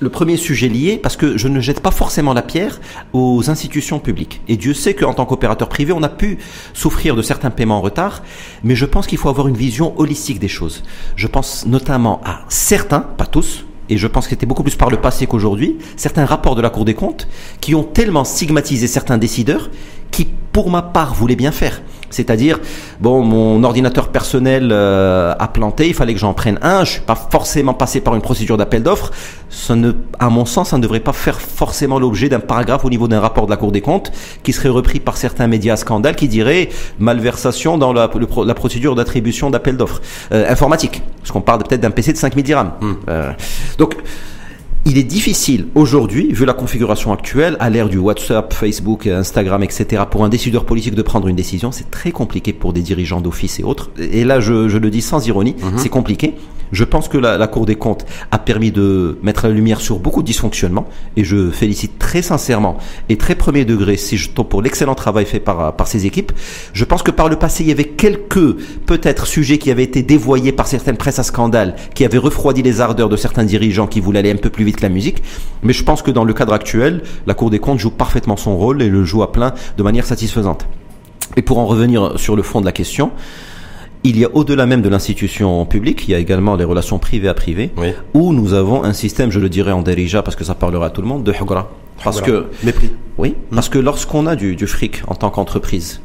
le premier sujet lié, parce que je ne jette pas forcément la pierre aux institutions publiques. Et Dieu sait qu'en tant qu'opérateur privé, on a pu souffrir de certains paiements en retard, mais je pense qu'il faut avoir une vision holistique des choses. Je pense notamment à certains, pas tous, et je pense que c'était beaucoup plus par le passé qu'aujourd'hui, certains rapports de la Cour des comptes qui ont tellement stigmatisé certains décideurs qui, pour ma part, voulaient bien faire. C'est-à-dire, bon, mon ordinateur personnel euh, a planté, il fallait que j'en prenne un. Je suis pas forcément passé par une procédure d'appel d'offres. Ça ne, à mon sens, ça ne devrait pas faire forcément l'objet d'un paragraphe au niveau d'un rapport de la Cour des comptes qui serait repris par certains médias scandales qui dirait malversation dans la, la procédure d'attribution d'appel d'offres euh, informatique. Parce qu'on parle peut-être d'un PC de 5000 dirhams. Hmm. Euh, donc il est difficile aujourd'hui, vu la configuration actuelle, à l'ère du WhatsApp, Facebook, Instagram, etc., pour un décideur politique de prendre une décision. C'est très compliqué pour des dirigeants d'office et autres. Et là, je, le dis sans ironie, mhm. c'est compliqué. Je pense que la, Cour des comptes a permis de mettre la lumière sur beaucoup de dysfonctionnements et je félicite très sincèrement et très premier degré si je pour l'excellent travail fait par, par ces équipes. Je pense que par le passé, il y avait quelques peut-être sujets qui avaient été dévoyés par certaines presses à scandale, qui avaient refroidi les ardeurs de certains dirigeants qui voulaient aller un peu plus vite que la musique. Mais je pense que dans le cadre actuel, la Cour des comptes joue parfaitement son rôle et le joue à plein de manière satisfaisante. Et pour en revenir sur le fond de la question, il y a au-delà même de l'institution publique, il y a également les relations privées à privées, où nous avons un système, je le dirais en dérija parce que ça parlera à tout le monde, de hugra. Parce que mépris. Oui, hmm. parce que lorsqu'on a du, du fric en tant qu'entreprise,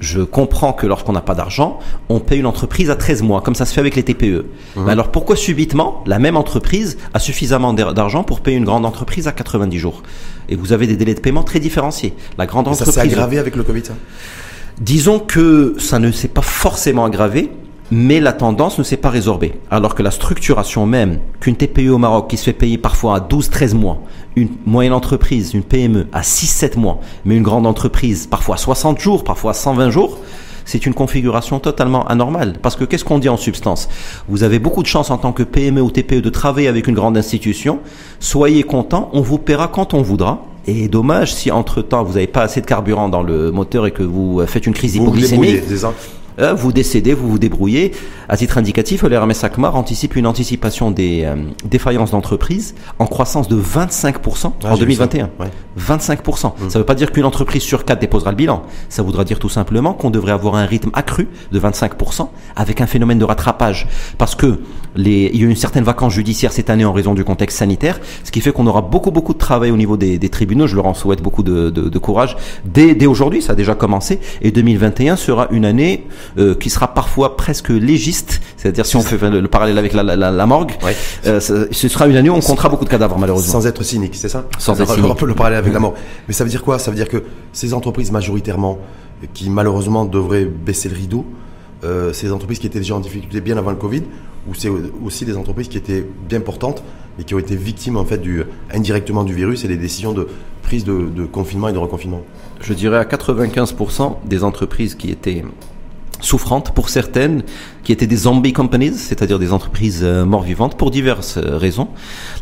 je comprends que lorsqu'on n'a pas d'argent, on paye une entreprise à 13 mois, comme ça se fait avec les TPE. Mais alors pourquoi subitement la même entreprise a suffisamment d'argent pour payer une grande entreprise à 90 jours? Et vous avez des délais de paiement très différenciés. La grande entreprise. Ça s'est aggravé avec le Covid, ça? Disons que ça ne s'est pas forcément aggravé, mais la tendance ne s'est pas résorbée. Alors que la structuration même, qu'une TPE au Maroc qui se fait payer parfois à 12-13 mois, une moyenne entreprise, une PME à 6-7 mois, mais une grande entreprise parfois à 60 jours, parfois à 120 jours, c'est une configuration totalement anormale. Parce que qu'est-ce qu'on dit en substance? Vous avez beaucoup de chance en tant que PME ou TPE de travailler avec une grande institution. Soyez content, on vous paiera quand on voudra. Et dommage si entre-temps vous n'avez pas assez de carburant dans le moteur et que vous faites une crise hypoglycémique. Vous décédez, vous vous débrouillez. À titre indicatif, l'RMS Akmar anticipe une anticipation des euh, défaillances d'entreprise en croissance de 25% en 2021. 25%. Ça ne veut pas dire qu'une entreprise sur quatre déposera le bilan. Ça voudra dire tout simplement qu'on devrait avoir un rythme accru de 25% avec un phénomène de rattrapage. Parce que les, il y a eu une certaine vacance judiciaire cette année en raison du contexte sanitaire, ce qui fait qu'on aura beaucoup beaucoup de travail au niveau des, des tribunaux. Je leur en souhaite beaucoup de, de, de courage. Dès, dès aujourd'hui, ça a déjà commencé. Et 2021 sera une année euh, qui sera parfois presque légiste, c'est-à-dire si on fait le, parallèle avec la, la, la morgue, euh, ce sera une année où on comptera beaucoup de cadavres malheureusement. Sans être cynique, c'est ça Sans être cynique. On peut le parallèle avec la mort. Mais ça veut dire quoi Ça veut dire que ces entreprises majoritairement qui malheureusement devraient baisser le rideau, euh, des entreprises qui étaient déjà en difficulté bien avant le Covid, ou c'est aussi des entreprises qui étaient bien portantes et qui ont été victimes en fait du, indirectement du virus et des décisions de prise de, de confinement et de reconfinement Je dirais à 95% des entreprises qui étaient souffrantes pour certaines, qui étaient des zombie companies, c'est-à-dire des entreprises euh, mort-vivantes, pour diverses euh, raisons.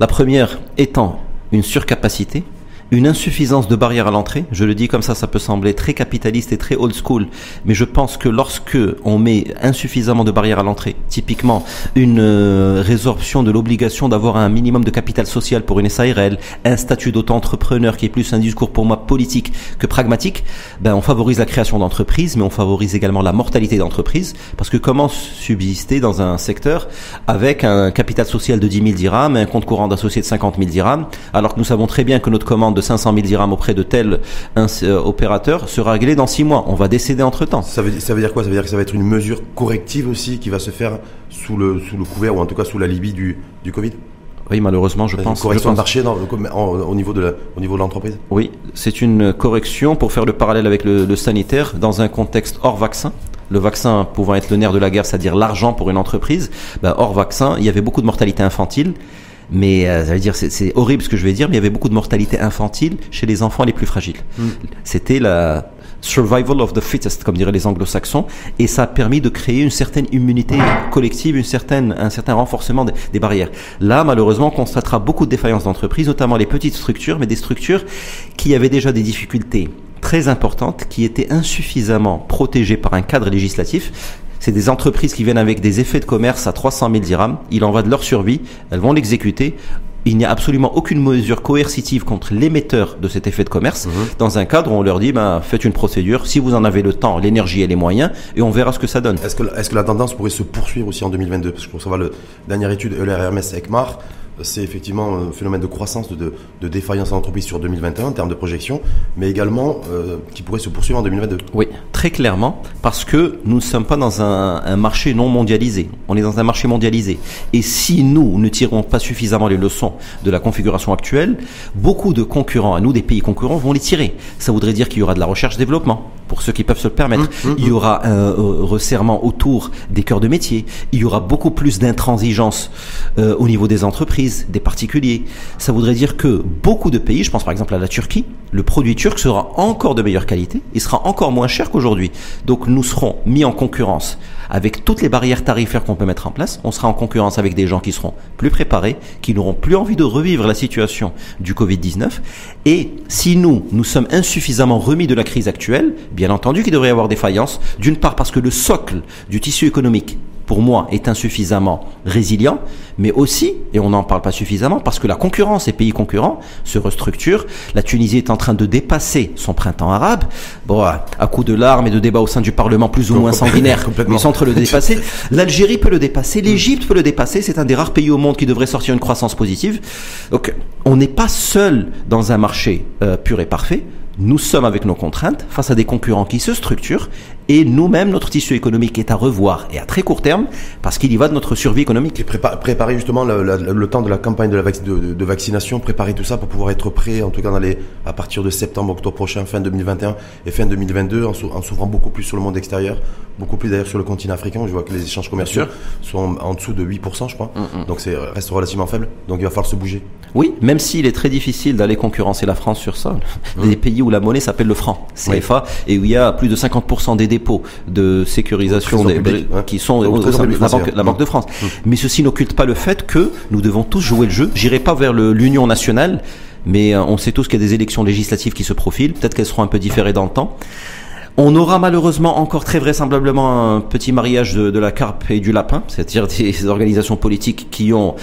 La première étant une surcapacité, une insuffisance de barrières à l'entrée. Je le dis comme ça, ça peut sembler très capitaliste et très old school, mais je pense que lorsque on met insuffisamment de barrières à l'entrée, typiquement une euh, résorption de l'obligation d'avoir un minimum de capital social pour une SARL, un statut d'auto-entrepreneur qui est plus un discours pour moi politique que pragmatique, ben on favorise la création d'entreprises, mais on favorise également la mortalité d'entreprises, parce que comment subsister dans un secteur avec un capital social de 10 000 dirhams, un compte courant d'associé de 50 000 dirhams, alors que nous savons très bien que notre commande de 500 000 dirhams auprès de tel euh, opérateur sera réglé dans 6 mois. On va décéder entre temps. Ça veut, ça veut dire quoi? Ça veut dire que ça va être une mesure corrective aussi qui va se faire sous le, sous le couvert ou en tout cas sous la Libye du, du Covid? Oui, malheureusement, je pense. Une correction je de marché dans, au niveau de au niveau de l'entreprise? Oui, c'est une correction pour faire le parallèle avec le, le, sanitaire dans un contexte hors vaccin. Le vaccin pouvant être le nerf de la guerre, c'est-à-dire l'argent pour une entreprise. Ben, hors vaccin, il y avait beaucoup de mortalité infantile mais euh, ça veut dire c'est horrible ce que je vais dire, mais il y avait beaucoup de mortalité infantile chez les enfants les plus fragiles. Mm. C'était la survival of the fittest, comme diraient les anglo-saxons, et ça a permis de créer une certaine immunité collective, une certaine, un certain renforcement des, des barrières. Là, malheureusement, on constatera beaucoup de défaillances d'entreprises, notamment les petites structures, mais des structures qui avaient déjà des difficultés très importantes, qui étaient insuffisamment protégées par un cadre législatif c'est des entreprises qui viennent avec des effets de commerce à 300 000 dirhams. Il en va de leur survie. Elles vont l'exécuter. Il n'y a absolument aucune mesure coercitive contre l'émetteur de cet effet de commerce. Mhm. Dans un cadre où on leur dit, ben, faites une procédure, si vous en avez le temps, l'énergie et les moyens, et on verra ce que ça donne. Est-ce que, est que la tendance pourrait se poursuivre aussi en 2022 Parce que pour savoir, la dernière étude ELR-Hermès ECMAR, c'est effectivement un phénomène de croissance, de, de défaillance d'entreprise sur 2021 en termes de projection, mais également euh, qui pourrait se poursuivre en 2022. Oui, très clairement, parce que nous ne sommes pas dans un, un, marché non mondialisé, on est dans un marché mondialisé. Et si nous ne tirons pas suffisamment les leçons de la configuration actuelle, beaucoup de concurrents, à nous des pays concurrents, vont les tirer. Ça voudrait dire qu'il y aura de la recherche-développement, pour ceux qui peuvent se le permettre. Mmh, mmh, il y mmh. aura un euh, resserrement autour des cœurs de métier. Il y aura beaucoup plus d'intransigeance euh, au niveau des entreprises, des particuliers. Ça voudrait dire que beaucoup de pays, je pense par exemple à la Turquie, le produit turc sera encore de meilleure qualité et sera encore moins cher qu'aujourd'hui. Donc nous serons mis en concurrence avec toutes les barrières tarifaires qu'on peut mettre en place. On sera en concurrence avec des gens qui seront plus préparés, qui n'auront plus envie de revivre la situation du Covid-19. Et si nous, nous sommes insuffisamment remis de la crise actuelle, bien entendu qu'il devrait y avoir des faillances. D'une part parce que le socle du tissu économique pour moi, est insuffisamment résilient, mais aussi, et on n'en parle pas suffisamment, parce que la concurrence, les pays concurrents se restructurent. La Tunisie est en train de dépasser son printemps arabe. Bon, à, coup de larmes et de débats au sein du Parlement plus ou moins sanguinaires, mais sans le dépasser. L'Algérie peut le dépasser, l'Égypte peut le dépasser. C'est un des rares pays au monde qui devrait sortir une croissance positive. Donc, on n'est pas seul dans un marché euh, pur et parfait nous sommes avec nos contraintes face à des concurrents qui se structurent et nous-mêmes, notre tissu économique est à revoir et à très court terme parce qu'il y va de notre survie économique. Et préparer justement le, temps de la campagne de, la de, vaccination, préparer tout ça pour pouvoir être prêt, en tout cas dans les, à partir de septembre, octobre prochain, fin 2021 et fin 2022, en, s'ouvrant beaucoup plus sur le monde extérieur, beaucoup plus d'ailleurs sur le continent africain. Je vois que les échanges commerciaux sont en, dessous de 8%, je crois. Mm, mm. Donc c'est reste relativement faible. Donc il va falloir se bouger. Oui, même s'il est très difficile d'aller concurrencer la France sur ça. Des mm. pays où la monnaie s'appelle le franc, CFA, et où il y a plus de 50% des dépôts de sécurisation des, qui sont au, sein de la, banque, la Banque de France. Mm. Mais ceci n'occulte pas le fait que nous devons tous jouer le jeu. J'irai pas vers l'union nationale, mais euh, on sait tous qu'il y a des élections législatives qui se profilent. Peut-être qu'elles seront un peu différées dans le temps. On aura malheureusement encore très vraisemblablement un petit mariage de, de la carpe et du lapin, c'est-à-dire des organisations politiques qui ont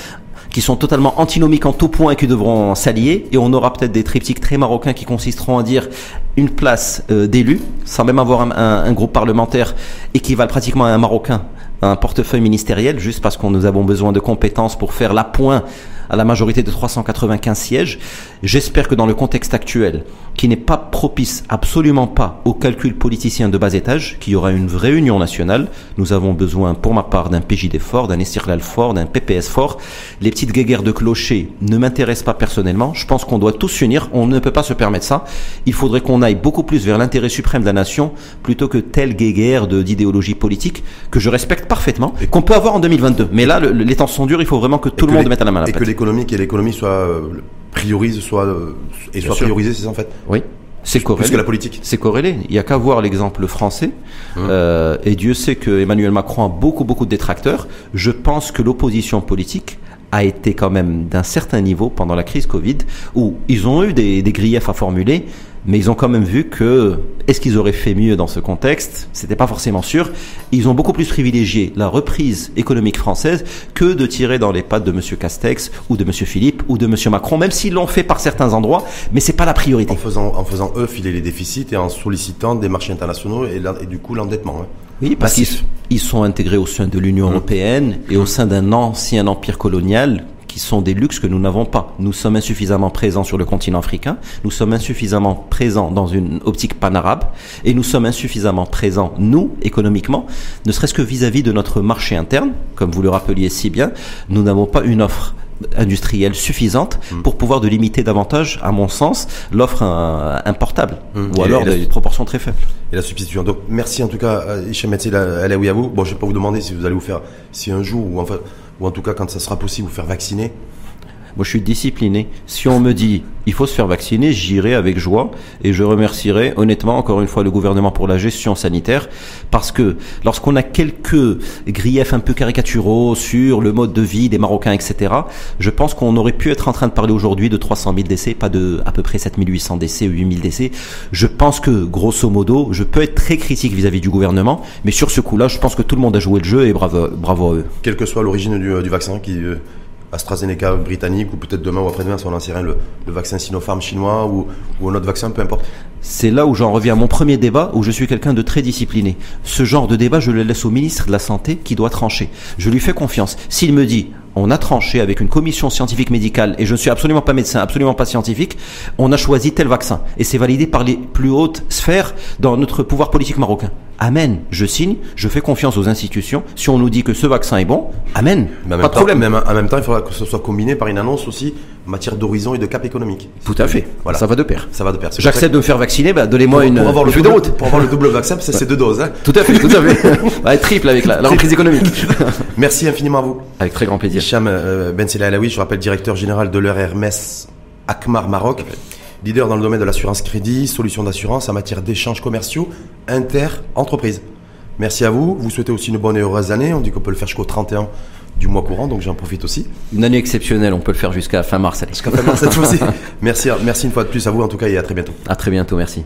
qui sont totalement antinomiques en tout point et qui devront s'allier. Et on aura peut-être des triptyques très marocains qui consisteront à dire une place euh, d'élu, sans même avoir un, groupe parlementaire équivalent pratiquement à un Marocain un portefeuille ministériel juste parce qu'on nous avons besoin de compétences pour faire l'appoint à la majorité de 395 sièges. J'espère que dans le contexte actuel, qui n'est pas propice absolument pas au calcul politicien de bas étage, qu'il y aura une vraie union nationale. Nous avons besoin, pour ma part, d'un PJD fort, d'un Estirlal fort, d'un PPS fort. Les petites guéguerres de clocher ne m'intéressent pas personnellement. Je pense qu'on doit tous s'unir. On ne peut pas se permettre ça. Il faudrait qu'on aille beaucoup plus vers l'intérêt suprême de la nation plutôt que telle guéguerre d'idéologie politique que je respecte parfaitement, qu'on peut avoir en 2022. Mais là, les temps sont durs. Il faut vraiment que tout le monde mette à la main la Et que l'économie, et l'économie soit euh, priorise, soit euh, et soit priorisée, c'est ça en fait? Oui. C'est corrélé. Plus que la politique. C'est corrélé. Il n'y a qu'à voir l'exemple français. Hum. Euh, et Dieu sait que Emmanuel Macron a beaucoup, beaucoup de détracteurs. Je pense que l'opposition politique a été quand même d'un certain niveau pendant la crise Covid, où ils ont eu des, des griefs à formuler, mais ils ont quand même vu que est-ce qu'ils auraient fait mieux dans ce contexte? C'était pas forcément sûr. Ils ont beaucoup plus privilégié la reprise économique française que de tirer dans les pattes de Monsieur Castex ou de Monsieur Philippe ou de Monsieur Macron, même s'ils l'ont fait par certains endroits, mais c'est pas la priorité. En faisant, en faisant eux filer les déficits et en sollicitant des marchés internationaux et, et du coup l'endettement. Hein. Oui, parce qu'ils sont intégrés au sein de l'Union mmh. européenne et au sein d'un ancien empire colonial qui sont des luxes que nous n'avons pas. Nous sommes insuffisamment présents sur le continent africain, nous sommes insuffisamment présents dans une optique pan-arabe, et nous sommes insuffisamment présents, nous, économiquement, ne serait-ce que vis-à-vis de notre marché interne, comme vous le rappeliez si bien, nous n'avons pas une offre industrielle suffisante hmm. pour pouvoir de limiter davantage, à mon sens, l'offre importable, hmm. ou alors des proportions très faibles. Et la substitution. Donc merci en tout cas, Hichem Metzil, à vous. Bon, je ne vais pas vous demander si vous allez vous faire, si un jour, ou enfin, ou en tout cas quand ça sera possible, vous faire vacciner moi, je suis discipliné. Si on me dit il faut se faire vacciner, j'irai avec joie et je remercierai honnêtement encore une fois le gouvernement pour la gestion sanitaire parce que lorsqu'on a quelques griefs un peu caricaturaux sur le mode de vie des Marocains, etc., je pense qu'on aurait pu être en train de parler aujourd'hui de 300 000 décès, pas de à peu près 7800 décès ou 8000 décès. Je pense que grosso modo, je peux être très critique vis-à-vis du gouvernement, mais sur ce coup-là, je pense que tout le monde a joué le jeu et bravo, bravo à eux. Quelle que soit l'origine du, du vaccin qui euh, AstraZeneca britannique ou peut-être demain ou après-demain si on en le, le vaccin Sinopharm chinois ou un autre vaccin, peu importe. C'est là où j'en reviens à mon premier débat, où je suis quelqu'un de très discipliné. Ce genre de débat, je le laisse au ministre de la Santé qui doit trancher. Je lui fais confiance. S'il me dit, on a tranché avec une commission scientifique médicale, et je ne suis absolument pas médecin, absolument pas scientifique, on a choisi tel vaccin. Et c'est validé par les plus hautes sphères dans notre pouvoir politique marocain. Amen. Je signe, je fais confiance aux institutions. Si on nous dit que ce vaccin est bon, Amen. pas de problème. Même, en même temps, il faudra que ce soit combiné par une annonce aussi en matière d'horizon et de cap économique. Tout à fait. Voilà. Ça va de pair. Ça va de pair. J'accepte de me faire vacciner, bah, donnez-moi une, pour avoir le double, de route. Pour avoir le double vaccin, c'est deux doses. Hein. Tout à fait, tout à fait. bah, triple avec la, la reprise économique. Merci infiniment à vous. Avec très grand plaisir. Hicham euh, Ben Alaoui, je rappelle directeur général de l'heure Hermès Akmar Maroc leader dans le domaine de l'assurance crédit, solutions d'assurance en matière d'échanges commerciaux inter-entreprises. Merci à vous. Vous souhaitez aussi une bonne et heureuse année. On dit qu'on peut le faire jusqu'au 31 du mois courant, donc j'en profite aussi. Une année exceptionnelle, on peut le faire jusqu'à fin mars. Jusqu'à fin mars cette fois-ci. Merci, merci une fois de plus à vous en tout cas et à très bientôt. À très bientôt, merci.